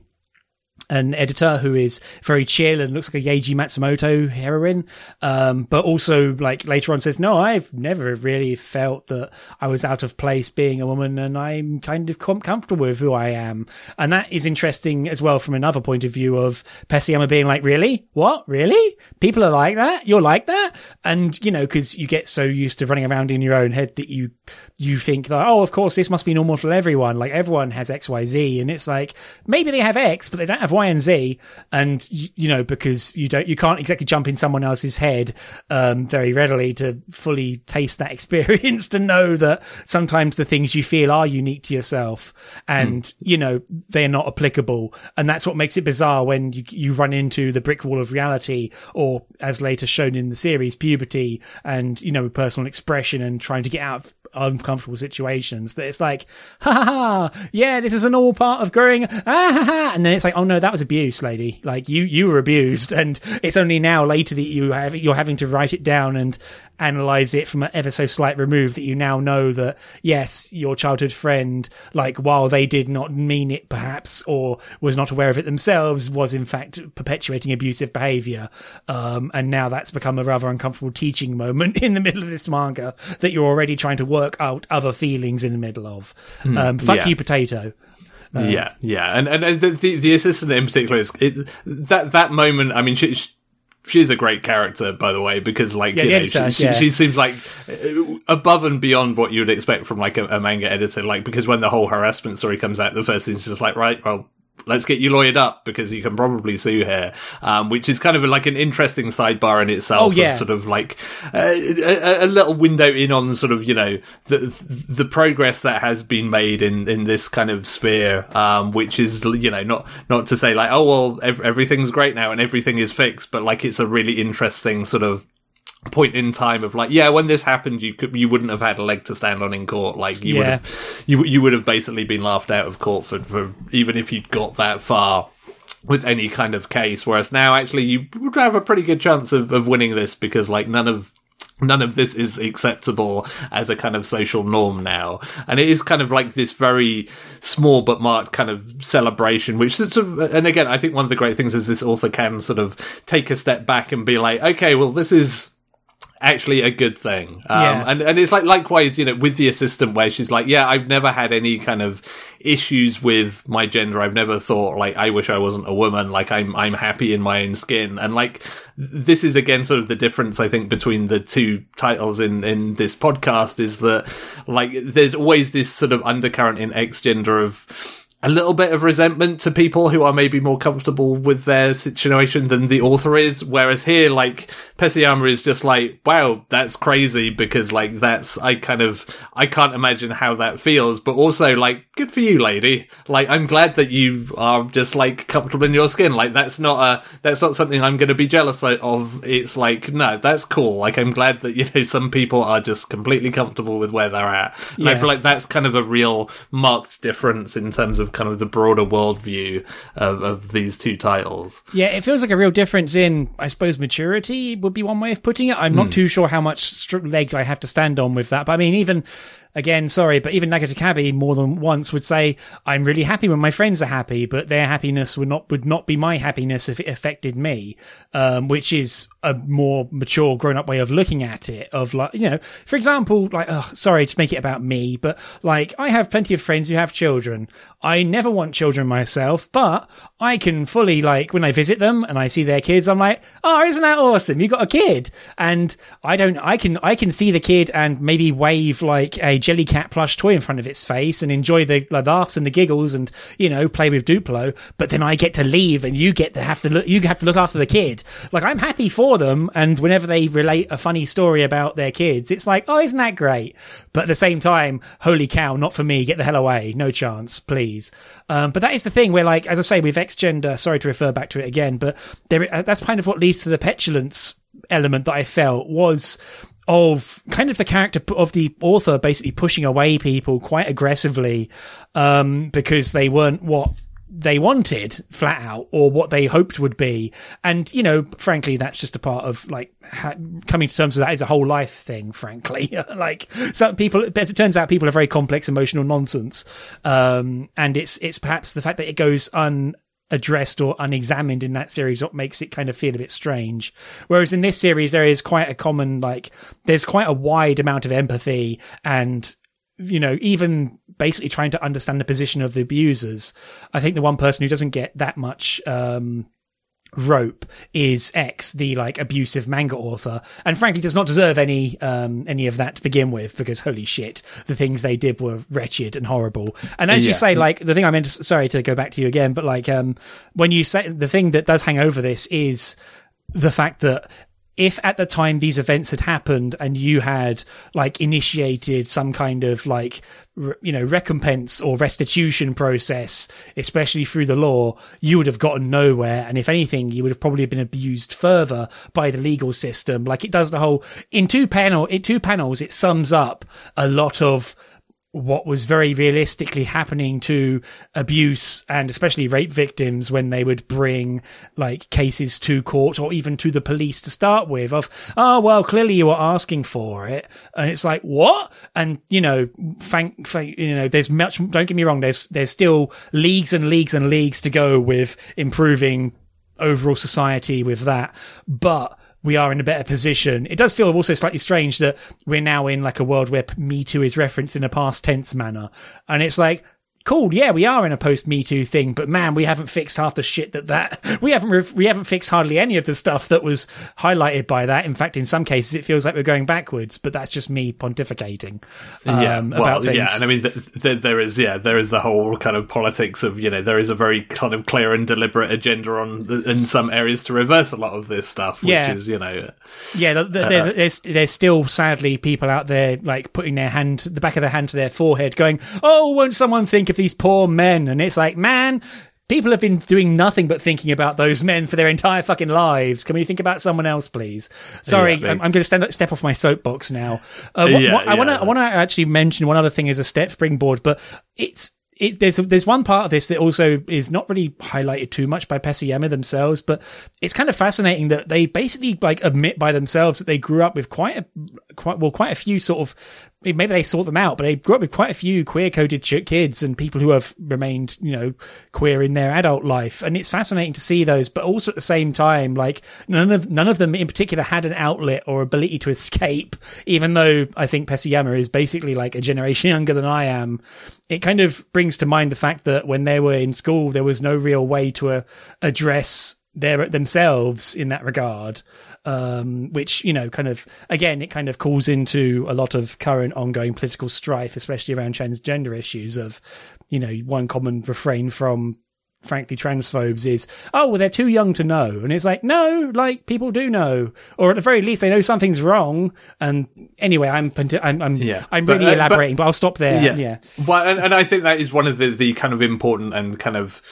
an editor who is very chill and looks like a Leiji Matsumoto heroine. Um, but also like later on says, no, I've never really felt that I was out of place being a woman and I'm kind of com- comfortable with who I am. And that is interesting as well from another point of view of Pesayama being like, really? What? Really? People are like that? You're like that? And, you know, cause you get so used to running around in your own head that you, you think that, oh, of course, this must be normal for everyone. Like everyone has X, Y, Z. And it's like, maybe they have X, but they don't have Y Y and Z, and you, know because you don't you can't exactly jump in someone else's head um, very readily to fully taste that experience to know that sometimes the things you feel are unique to yourself, and mm. you know they're not applicable, and that's what makes it bizarre when you you run into the brick wall of reality, or as later shown in the series, puberty, and you know personal expression and trying to get out of uncomfortable situations that it's like, ha ha ha, yeah, this is an all part of growing, ah ha ha, and then it's like, oh no, that was abuse, lady. Like you, you were abused, and it's only now later that you have you're having to write it down and analyze it from an ever so slight remove that you now know that yes, your childhood friend, like while they did not mean it perhaps or was not aware of it themselves, was in fact perpetuating abusive behavior. Um, and now that's become a rather uncomfortable teaching moment in the middle of this manga that you're already trying to work out other feelings in the middle of. Um, fuck yeah. you, potato. yeah, yeah, and and, the, the the assistant in particular is it, that that moment. I mean, she, she she's a great character, by the way, because like Yeah, you know, editor, she, yeah. she, she seems like uh, above and beyond what you would expect from like a, a manga editor. Like because when the whole harassment story comes out, the first thing is just like, right, well. Let's get you lawyered up because you can probably sue here, um, which is kind of like an interesting sidebar in itself. Oh, yeah. of sort of like uh, a, a little window in on sort of you know the the progress that has been made in in this kind of sphere, um, which is you know not not to say like oh well ev- everything's great now and everything is fixed, but like it's a really interesting sort of point in time of like yeah when this happened you could you wouldn't have had a leg to stand on in court. Like you would have you you would have basically been laughed out of court for, for even if you'd got that far with any kind of case. Whereas now actually you would have a pretty good chance of, of winning this because like none of none of this is acceptable as a kind of social norm now. And it is kind of like this very small but marked kind of celebration, which sort of, and again, I think one of the great things is this author can sort of take a step back and be like, okay, well, this is, actually a good thing. Um, Yeah. and, and it's like likewise, you know, with the assistant where she's like, yeah, I've never had any kind of issues with my gender. I've never thought like, I wish I wasn't a woman. Like I'm, I'm happy in my own skin. And like, this is again sort of the difference, I think, between the two titles in, in this podcast is that like, there's always this sort of undercurrent in X gender of, a little bit of resentment to people who are maybe more comfortable with their situation than the author is. Whereas here, like, Pesiyama is just like, wow, that's crazy because, like, that's, I kind of, I can't imagine how that feels, but also, like, good for you, lady. Like, I'm glad that you are just, like, comfortable in your skin. Like, that's not a, that's not something I'm going to be jealous of. It's like, no, that's cool. Like, I'm glad that, you know, some people are just completely comfortable with where they're at. And I feel like that's kind of a real marked difference in terms of kind of the broader worldview of, of these two titles. Yeah, it feels like a real difference in, I suppose, maturity would be one way of putting it. I'm not hmm. too sure how much leg I have to stand on with that. But I mean, even, again, sorry, but even Nagata Kabi more than once would say, I'm really happy when my friends are happy, but their happiness would not, would not be my happiness if it affected me. Um, which is a more mature, grown up way of looking at it. Of like, you know, for example, like, oh, sorry to make it about me, but like, I have plenty of friends who have children. I never want children myself, but I can fully like when I visit them and I see their kids, I'm like, oh, isn't that awesome? You got a kid, and I don't. I can I can see the kid and maybe wave like a Jellycat plush toy in front of its face and enjoy the, laughs and the giggles and you know play with Duplo. But then I get to leave and you get to have to look. You have to look after the kid. Like I'm happy for them, and whenever they relate a funny story about their kids, it's like, oh, isn't that great? But at the same time, holy cow, not for me. Get the hell away. No chance, please. Um, but that is the thing where, like, as I say, with X gender, sorry to refer back to it again, but there, uh, that's kind of what leads to the petulance element that I felt was of kind of the character of the author basically pushing away people quite aggressively, um, because they weren't what they wanted flat out or what they hoped would be. And, you know, frankly, that's just a part of like ha- coming to terms with that is a whole life thing, frankly. like some people, but it turns out people are very complex emotional nonsense. Um, and it's, it's perhaps the fact that it goes un, addressed or unexamined in that series what makes it kind of feel a bit strange. Whereas in this series there is quite a common like there's quite a wide amount of empathy and you know even basically trying to understand the position of the abusers. I think the one person who doesn't get that much um rope is X, the like abusive manga author, and frankly does not deserve any um any of that to begin with because holy shit, the things they did were wretched and horrible. And as Yeah. you say, like the thing I meant, to, sorry to go back to you again, but like um when you say the thing that does hang over this is the fact that if at the time these events had happened and you had like initiated some kind of like you know recompense or restitution process especially through the law you would have gotten nowhere. And if anything you would have probably been abused further by the legal system. Like it does the whole in two panel in two panels it sums up a lot of what was very realistically happening to abuse and especially rape victims when they would bring like cases to court or even to the police to start with of, oh, well, clearly you were asking for it. And it's like, what? And, you know, thank, thank you know, there's much, don't get me wrong, there's, there's still leagues and leagues and leagues to go with improving overall society with that. But we are in a better position. It does feel also slightly strange that we're now in like a world where Me Too is referenced in a past tense manner. And it's like, cool. Yeah, we are in a post Me Too thing, but man, we haven't fixed half the shit that that we haven't we haven't fixed hardly any of the stuff that was highlighted by that. In fact, in some cases, it feels like we're going backwards. But that's just me pontificating um, yeah, well, about things. Yeah, and I mean, th- th- there is yeah, there is the whole kind of politics of you know there is a very kind of clear and deliberate agenda on the, in some areas to reverse a lot of this stuff, which Yeah. is you know Yeah, th- th- there's, there's there's still sadly people out there like putting their hand, the back of their hand to their forehead, going, "Oh, won't someone think of these poor men?" And it's like, man. People have been doing nothing but thinking about those men for their entire fucking lives. Can we think about someone else, please? Sorry, Yeah, I'm, I'm going to stand, step off my soapbox now. Uh, what, Yeah, what- I want to. I want to actually mention one other thing as a step springboard, but it's it's there's there's one part of this that also is not really highlighted too much by Pesiyama themselves, but it's kind of fascinating that they basically like admit by themselves that they grew up with quite a quite well quite a few sort of maybe they sort them out, but they grew up with quite a few queer coded kids and people who have remained you know queer in their adult life, and it's fascinating to see those, but also at the same time like none of none of them in particular had an outlet or ability to escape, even though I think Pesiyama is basically like a generation younger than I am it kind of brings to mind the fact that when they were in school, there was no real way to uh, address their themselves in that regard. Um, which, you know, kind of, again, it kind of calls into a lot of current ongoing political strife, especially around transgender issues of, you know, one common refrain from frankly transphobes is oh well they're too young to know. And it's like no like people do know. Or at the very least they know something's wrong. And anyway i'm i'm i'm, Yeah. I'm But, really uh, but- elaborating but, i'll stop there. Yeah. yeah. Well, and, and I think that is one of the, the kind of important and kind of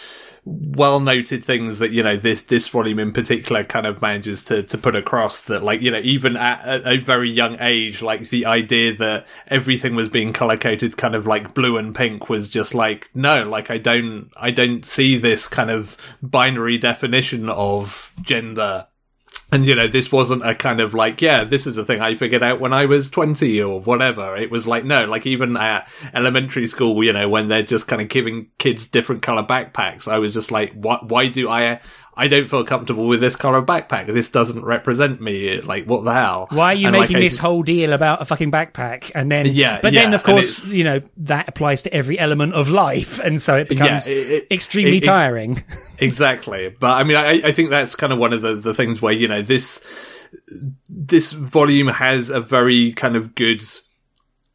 well noted things that you know this this volume in particular kind of manages to to put across that like you know even at a, a very young age like the idea that everything was being color coded kind of like blue and pink was just like no like I don't I don't see this kind of binary definition of gender and you know, this wasn't a kind of like, yeah, this is a thing I figured out when I was 20 or whatever. It was like, no, like even at elementary school, you know, when they're just kind of giving kids different color backpacks, I was just like, why, why do I, I don't feel comfortable with this color backpack. This doesn't represent me. Like, what the hell? Why are you And, like, making I- this whole deal about a fucking backpack? And then, Yeah, but then of course, you know, that applies to every element of life. And so it becomes it- it- extremely it- tiring. exactly but i mean I, I think that's kind of one of the, the things where you know this this volume has a very kind of good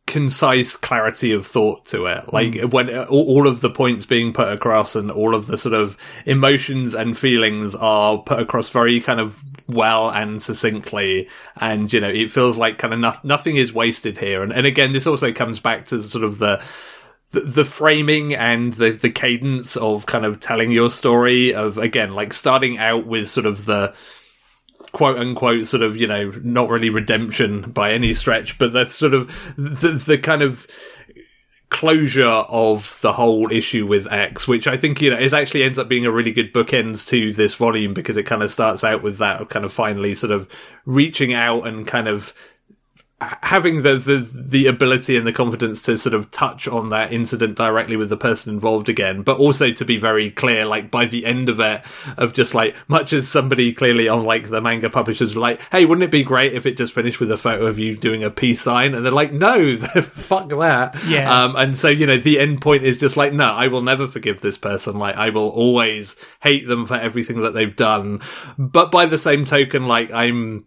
concise clarity of thought to it. Like when uh, all, of the points being put across and all of the sort of emotions and feelings are put across very kind of well and succinctly. And you know it feels like kind of no- nothing is wasted here. And, and again this also comes back to sort of the the, the framing and the, the cadence of kind of telling your story of again like starting out with sort of the quote unquote sort of you know not really redemption by any stretch but the sort of the, the kind of closure of the whole issue with X, which I think, you know, is actually ends up being a really good bookends to this volume because it kind of starts out with that kind of finally sort of reaching out and kind of having the, the the ability and the confidence to sort of touch on that incident directly with the person involved again, but also to be very clear, like by the end of it, of just like much as somebody clearly on like the manga publishers were like, "Hey, wouldn't it be great if it just finished with a photo of you doing a peace sign?" And they're like, "No, fuck that." Yeah. Um, and so you know, the end point is just like, "No, I will never forgive this person. Like, I will always hate them for everything that they've done." But by the same token, like, I'm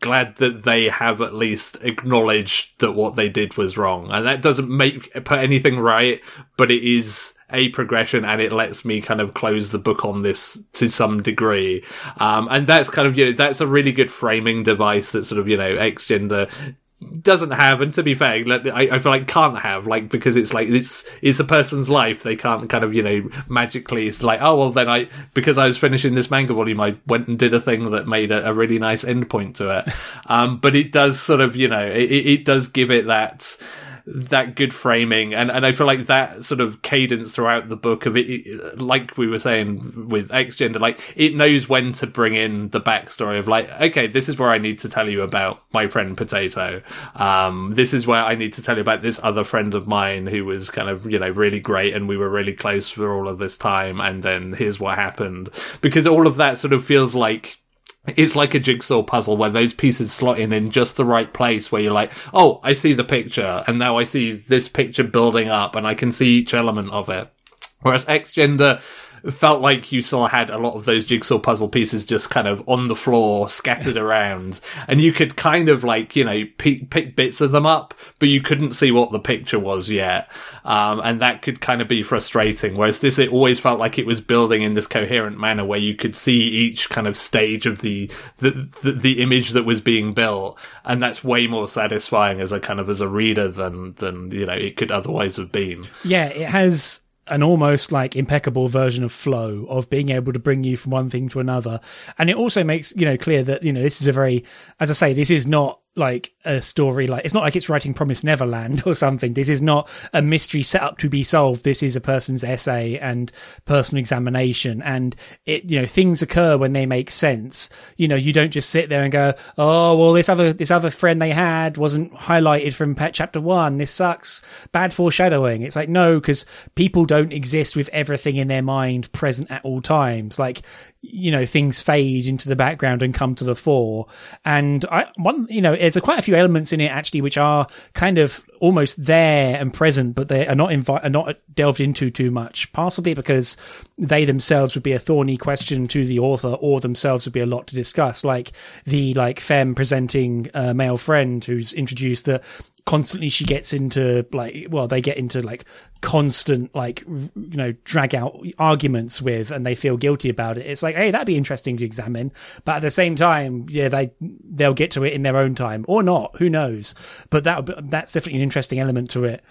glad that they have at least acknowledged that what they did was wrong and that doesn't make put anything right but it is a progression and it lets me kind of close the book on this to some degree. Um, and that's kind of, you know, that's a really good framing device that sort of, you know, X gender doesn't have and to be fair I, I, feel like can't have like because it's like it's it's a person's life. They can't kind of you know magically it's like oh well then i because i was finishing this manga volume i went and did a thing that made a, a really nice endpoint to it. Um but it does sort of you know it, it does give it that that good framing and and I feel like that sort of cadence throughout the book of it like we were saying with X gender like it knows when to bring in the backstory of like okay this is where I need to tell you about my friend Potato. Um this is where I need to tell you about this other friend of mine who was kind of you know really great and we were really close for all of this time and then here's what happened. Because all of that sort of feels like it's like a jigsaw puzzle where those pieces slot in in just the right place where you're like, oh, I see the picture, and now I see this picture building up, and I can see each element of it. Whereas X Gender felt like you still had a lot of those jigsaw puzzle pieces just kind of on the floor, scattered around, and you could kind of like you know pick, pick bits of them up, but you couldn't see what the picture was yet, um, and that could kind of be frustrating. Whereas this, it always felt like it was building in this coherent manner where you could see each kind of stage of the the the, the image that was being built, and that's way more satisfying as a kind of as a reader than than you know it could otherwise have been. Yeah, it has an almost like impeccable version of flow of being able to bring you from one thing to another. And it also makes, you know, clear that, you know, this is a very, as I say, this is not like a story like it's not like it's writing promise neverland or something. This is not a mystery set up to be solved. This is a person's essay and personal examination. And it you know things occur when they make sense. You know you don't just sit there and go oh well this other this other friend they had wasn't highlighted from chapter 1 this sucks. Bad foreshadowing. It's like no cuz people don't exist with everything in their mind present at all times. Like you know things fade into the background and come to the fore. And i one you know there's a, quite a few elements in it actually which are kind of almost there and present but they are not invi- are not delved into too much possibly because they themselves would be a thorny question to the author or themselves would be a lot to discuss like the like femme presenting uh, male friend who's introduced that constantly she gets into like well they get into like constant like you know drag out arguments with and they feel guilty about it. It's like hey that'd be interesting to examine but at the same time yeah they they'll get to it in their own time or not. Who knows? But that that's definitely an interesting element to it.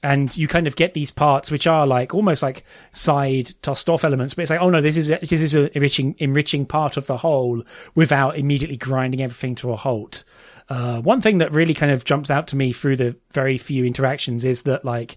And you kind of get these parts which are like almost like side tossed off elements but it's like oh no this is a, this is a enriching enriching part of the whole without immediately grinding everything to a halt. Uh, one thing that really kind of jumps out to me through the very few interactions is that like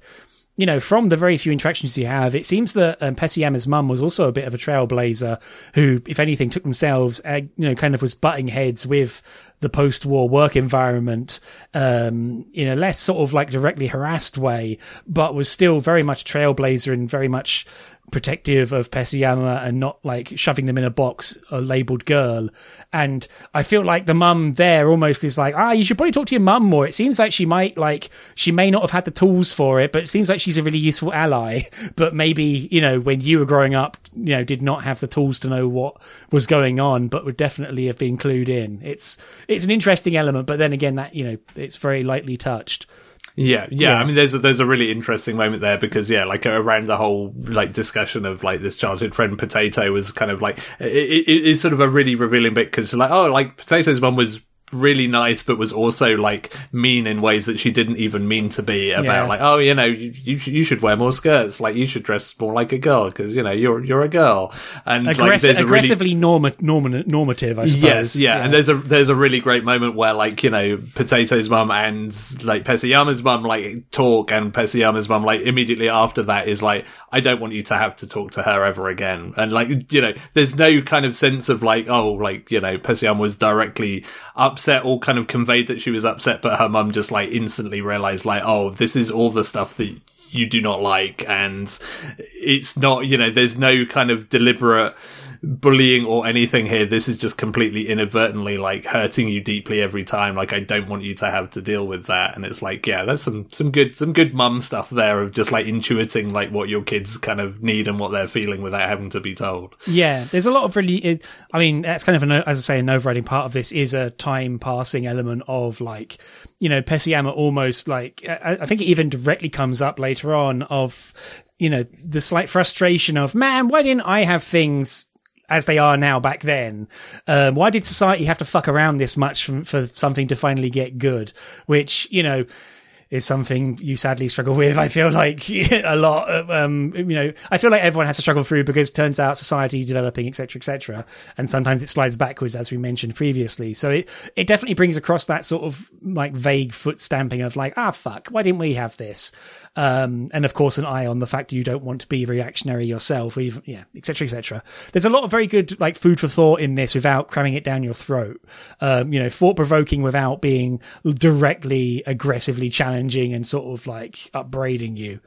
you know, from the very few interactions you have, it seems that um, Pessiyama's mum was also a bit of a trailblazer who, if anything, took themselves, uh, you know, kind of was butting heads with the post-war work environment um, in a less sort of like directly harassed way, but was still very much a trailblazer and very much protective of Pessiyama and not like shoving them in a box, a labeled girl. And I feel like the mum there almost is like, ah, you should probably talk to your mum more. It seems like she might like, she may not have had the tools for it, but it seems like she's a really useful ally. But maybe, you know, when you were growing up, you know, did not have the tools to know what was going on, but would definitely have been clued in. It's, it's an interesting element, but then again, that, you know, it's very lightly touched. Yeah, yeah, yeah. I mean, there's a, there's a really interesting moment there because yeah, like around the whole like discussion of like this childhood friend Potato was kind of like it, it, it is sort of a really revealing bit because like oh like Potato's mom was really nice, but was also like mean in ways that she didn't even mean to be about yeah. like, oh, you know, you, you, you should wear more skirts. Like you should dress more like a girl because, you know, you're, you're a girl. And Aggress- like, aggressively really... norma- norma- normative, I suppose. Yes. Yeah. yeah. And there's a, there's a really great moment where like, you know, Potato's mum and like Pessiyama's mum like talk and Pessiyama's mum like immediately after that is like, I don't want you to have to talk to her ever again. And like, you know, there's no kind of sense of like, oh, like, you know, Pessiyama was directly upset or kind of conveyed that she was upset, but her mum just like instantly realized like, oh, this is all the stuff that you do not like. And it's not, you know, there's no kind of deliberate, bullying or anything here. This is just completely inadvertently like hurting you deeply every time. Like I don't want you to have to deal with that. And it's like, yeah, there's some some good some good mum stuff there of just like intuiting like what your kids kind of need and what they're feeling without having to be told. Yeah, there's a lot of really. I mean, that's kind of an as I say, an overriding part of this is a time passing element of like you know Pessiyama almost like I, I think it even directly comes up later on of you know, the slight frustration of, man, why didn't I have things as they are now back then. Um, why did society have to fuck around this much for, for something to finally get good? Which, you know, is something you sadly struggle with. I feel like a lot. Um, you know, I feel like everyone has to struggle through because it turns out society developing, etc., etc., and sometimes it slides backwards, as we mentioned previously. So it it definitely brings across that sort of like vague foot stamping of like, ah, fuck, why didn't we have this? Um, and of course, an eye on the fact you don't want to be reactionary yourself, even yeah, etc., etc. There's a lot of very good like food for thought in this without cramming it down your throat. Um, you know, thought provoking without being directly aggressively challenging challenging and sort of like upbraiding you,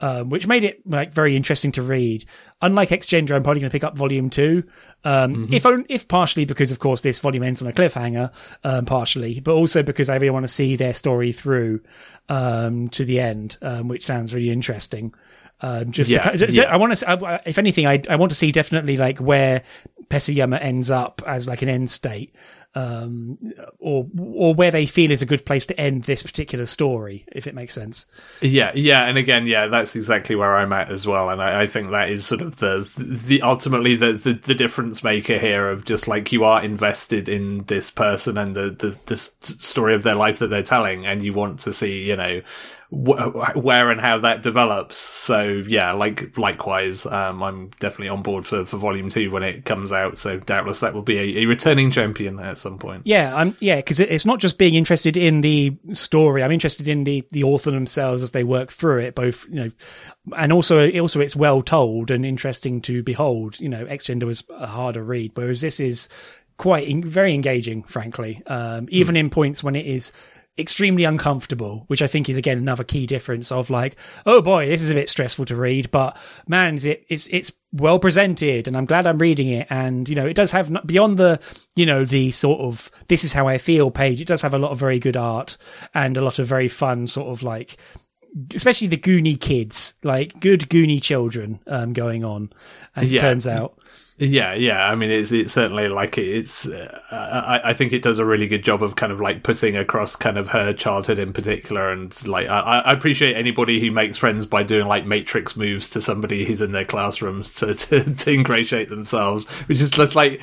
um, which made it like very interesting to read. Unlike Xgender, I'm probably going to pick up volume two, um, mm-hmm. if if partially because of course this volume ends on a cliffhanger, um, partially, but also because I really want to see their story through um, to the end, um, which sounds really interesting. Um, just yeah, to, yeah. I want to, if anything, I, I want to see definitely like where Pesayama ends up as like an end state, um, or or where they feel is a good place to end this particular story, if it makes sense. Yeah, yeah, and again, yeah, that's exactly where I'm at as well, and I, I think that is sort of the the ultimately the, the, the difference maker here of just like you are invested in this person and the the the story of their life that they're telling, and you want to see, you know, wh- where and how that develops. So yeah, like likewise, um, I'm definitely on board for, for volume two when it comes out. So doubtless that will be a, a returning champion at some point. Yeah, I'm yeah because it's not just being interested in the story. I'm interested in the the author themselves as they work through it. Both you know, and also also it's well told and interesting to behold. You know, X Gender was a harder read, whereas this is quite in, very engaging, frankly. Um, even mm. in points when it is extremely uncomfortable, which I think is again another key difference of like, oh boy, this is a bit stressful to read, but man, it, it's it's well presented, and I'm glad I'm reading it. And you know, it does have beyond the you know the sort of this is how I feel page. It does have a lot of very good art and a lot of very fun sort of like. Especially the Goonie kids, like good Goonie children, um, going on, as yeah. it turns out. Yeah, yeah. I mean, it's it's certainly like it's. Uh, I, I think it does a really good job of kind of like putting across kind of her childhood in particular, and like I, I appreciate anybody who makes friends by doing like matrix moves to somebody who's in their classroom to to, to ingratiate themselves, which is just like.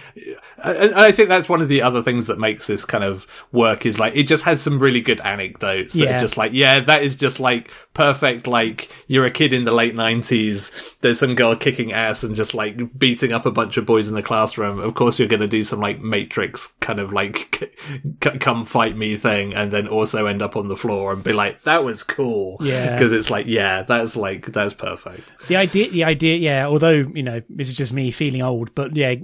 I, I think that's one of the other things that makes this kind of work is like it just has some really good anecdotes that yeah. are just like yeah, that is just like perfect. Like you're a kid in the late nineties, there's some girl kicking ass and just like beating up a bunch bunch of boys in the classroom, of course you're going to do some like Matrix kind of like c- come fight me thing, and then also end up on the floor and be like, that was cool. Yeah, because it's like, yeah, that's like that's perfect. The idea, the idea, yeah. Although you know, this is just me feeling old, but yeah,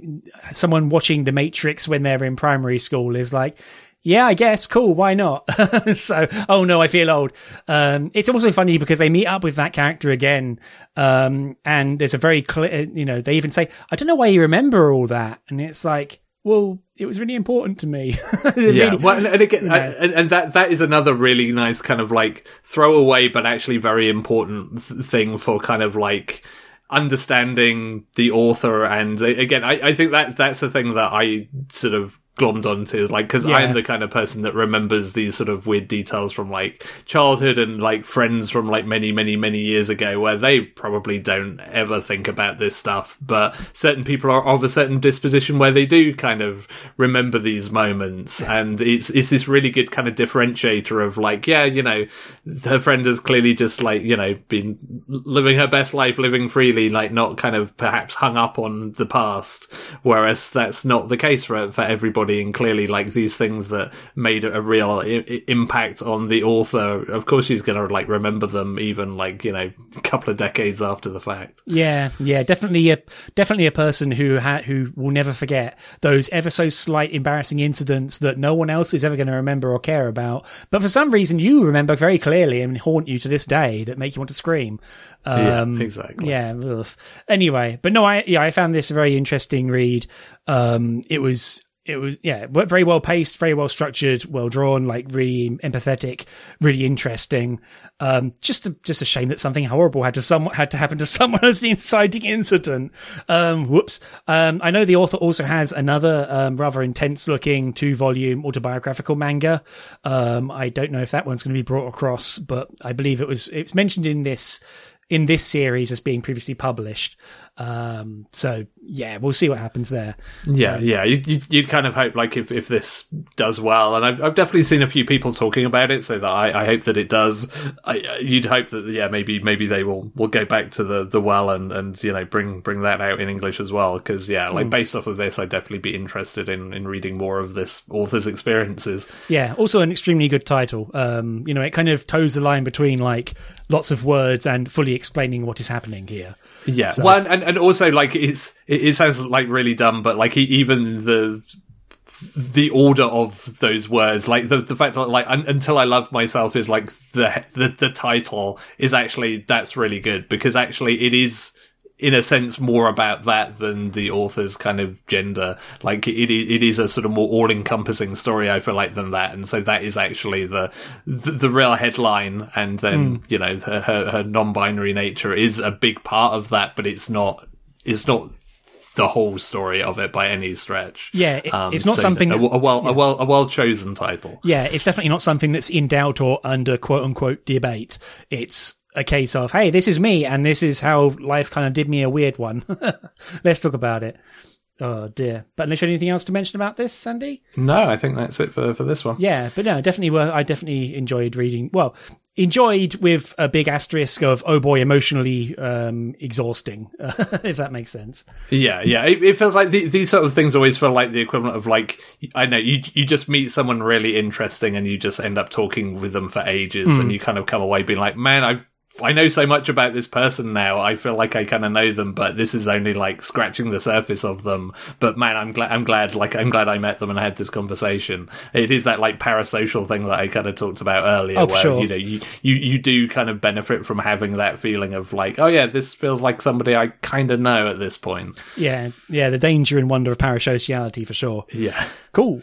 someone watching the Matrix when they're in primary school is like yeah, I guess, cool, why not? so, oh no, I feel old. Um, it's also funny because they meet up with that character again, um, and there's a very clear, you know, they even say, I don't know why you remember all that. And it's like, well, it was really important to me. yeah, really, well, and, again, you know. And, and, that that is another really nice kind of like throwaway, but actually very important th- thing for kind of like understanding the author. And again, I, I think that's that's the thing that I sort of glommed onto like because yeah. i'm the kind of person that remembers these sort of weird details from like childhood and like friends from like many many many years ago where they probably don't ever think about this stuff but certain people are of a certain disposition where they do kind of remember these moments. And it's it's this really good kind of differentiator of like yeah you know her friend has clearly just like you know been living her best life living freely like not kind of perhaps hung up on the past whereas that's not the case for for everybody everybody, and clearly, like these things that made a real I- impact on the author. Of course, she's going to like remember them, even like you know, a couple of decades after the fact. Yeah, yeah, definitely a definitely a person who ha- who will never forget those ever so slight embarrassing incidents that no one else is ever going to remember or care about. But for some reason, you remember very clearly and haunt you to this day that make you want to scream. Um, yeah, exactly. Yeah. Ugh. Anyway, but no, I yeah, I found this a very interesting read. Um, it was it was yeah very well paced very well structured well drawn like really empathetic really interesting. Um, just a, just a shame that something horrible had to some had to happen to someone as the inciting incident. Um, whoops. Um, i know the author also has another um, rather intense looking two volume autobiographical manga. Um, i don't know if that one's going to be brought across but i believe it was it's mentioned in this in this series as being previously published. Um, so yeah, we'll see what happens there. Yeah, yeah. You, you, you'd kind of hope like if, if this does well, and I've, I've definitely seen a few people talking about it, so that I, I hope that it does. I, you'd hope that yeah, maybe maybe they will will go back to the the well and and you know bring bring that out in English as well. Because yeah, like based off of this, I'd definitely be interested in in reading more of this author's experiences. Yeah, also an extremely good title. Um, you know, it kind of toes the line between like lots of words and fully explaining what is happening here. Yeah, well, and and also like it's it, it sounds like really dumb, but like even the the order of those words, like the the fact that like un, until I love myself is like the, the the title is actually that's really good because actually it is in a sense more about that than the author's kind of gender. Like it, it is a sort of more all encompassing story. I feel like than that, and so that is actually the the, the real headline. And then mm. you know her, her, her non binary nature is a big part of that, but it's not it's not the whole story of it by any stretch. Yeah, it, um, it's not so something a, a, well yeah. a well a well chosen title. Yeah, it's definitely not something that's in doubt or under quote unquote debate. It's a case of hey, this is me, and this is how life kind of did me a weird one. Let's talk about it. Oh dear! But unless you anything else to mention about this, Andy? No, I think that's it for for this one. Yeah, but no, definitely. Were, I definitely enjoyed reading. Well, enjoyed with a big asterisk of oh boy, emotionally um, exhausting. if that makes sense. Yeah, yeah. It, it feels like the, these sort of things always feel like the equivalent of like I know you you just meet someone really interesting and you just end up talking with them for ages mm. and you kind of come away being like, man, I I know so much about this person now. I feel like I kind of know them, but this is only like scratching the surface of them. But man, I'm glad, I'm glad, like, I'm glad I met them and I had this conversation. It is that like parasocial thing that I kind of talked about earlier, oh, where, sure. you know, you, you, you do kind of benefit from having that feeling of like, oh yeah, this feels like somebody I kind of know at this point. Yeah. Yeah. The danger and wonder of parasociality for sure. Yeah. Cool.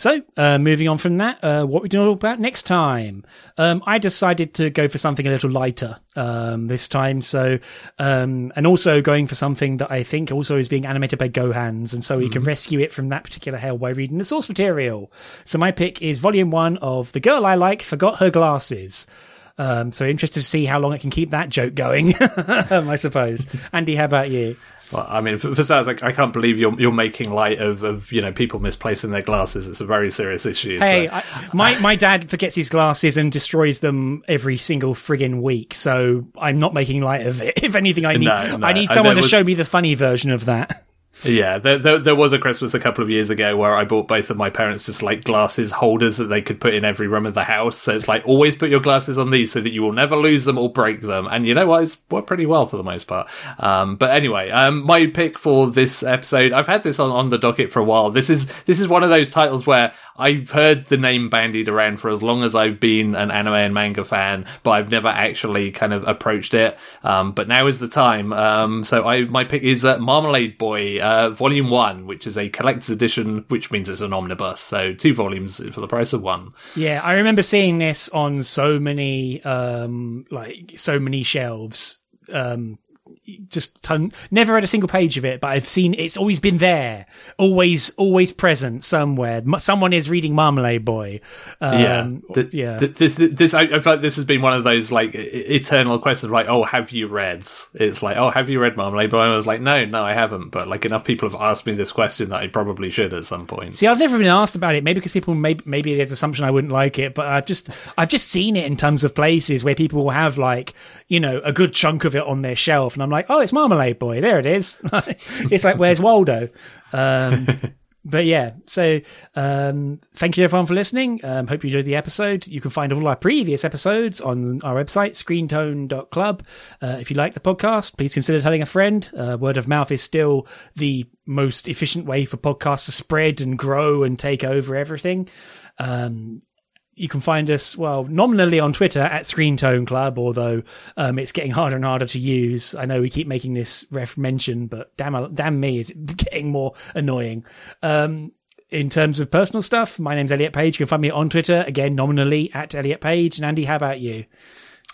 So, uh, moving on from that, uh, what we going to talk about next time? Um, I decided to go for something a little lighter um, this time. So, um, and also going for something that I think also is being animated by GoHands, and so we mm-hmm. can rescue it from that particular hell by reading the source material. So, my pick is Volume One of The Girl I Like Forgot Her Glasses. Um, so interested to see how long it can keep that joke going, I suppose. Andy, how about you? Well, I mean, for, for starters, I, I, can't believe you're you're making light of, of you know people misplacing their glasses. It's a very serious issue. Hey, so. I, my my dad forgets his glasses and destroys them every single friggin' week. So I'm not making light of it. If anything, I need no, no. I need someone to was... show me the funny version of that. Yeah, there, there, there, was a Christmas a couple of years ago where I bought both of my parents just like glasses holders that they could put in every room of the house. So it's like always put your glasses on these so that you will never lose them or break them. And you know what? It's worked pretty well for the most part. Um, but anyway, um, my pick for this episode, I've had this on, on the docket for a while. This is this is one of those titles where I've heard the name bandied around for as long as I've been an anime and manga fan, but I've never actually kind of approached it. Um, but now is the time. Um, so I my pick is uh, Marmalade Boy uh, Volume One, which is a collector's edition, which means it's an omnibus. So two volumes for the price of one. Yeah, I remember seeing this on so many, um, like so many shelves. Um, just ton, never read a single page of it, but I've seen it's always been there, always, always present somewhere. Someone is reading Marmalade Boy. Um, yeah, the, yeah. The, this, this, I, I, feel like this has been one of those like eternal questions, like, oh, have you read? It's like, oh, have you read Marmalade Boy? And I was like, no, no, I haven't. But like enough people have asked me this question that I probably should at some point. See, I've never been asked about it. Maybe because people maybe maybe there's assumption I wouldn't like it, but I've just I've just seen it in terms of places where people will have like you know a good chunk of it on their shelf, and I'm like, oh, it's Marmalade Boy. There it is. it's like, where's Waldo? Um, but yeah, so um, thank you everyone for listening. Um, hope you enjoyed the episode. You can find all our previous episodes on our website, screentone.club. Uh, if you like the podcast, please consider telling a friend. Uh, word of mouth is still the most efficient way for podcasts to spread and grow and take over everything. Um, you can find us, well, nominally on Twitter at Screen Tone Club, although um, it's getting harder and harder to use. I know we keep making this ref mention, but damn, damn me, is getting more annoying. Um, in terms of personal stuff, my name's Elliot Page. You can find me on Twitter, again, nominally at Elliot Page. And Andy, how about you?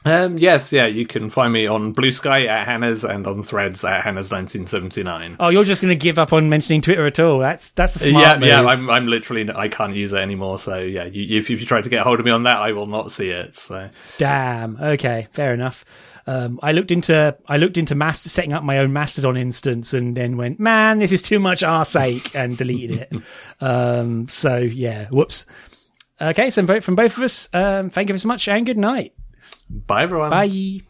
Um, yes, yeah, you can find me on Blue Sky at Hannah's and on Threads at Hannah's 1979. Oh, you're just going to give up on mentioning Twitter at all? That's that's a smart yeah, move. yeah, I'm, I'm literally, I can't use it anymore. So yeah, you, if, if you try to get hold of me on that, I will not see it. So Damn. Okay, fair enough. Um, I looked into I looked into Mast- setting up my own Mastodon instance and then went, man, this is too much our sake, and deleted it. um, so yeah, whoops. Okay, so vote from both of us, um, thank you so much and good night. Bye everyone. Bye.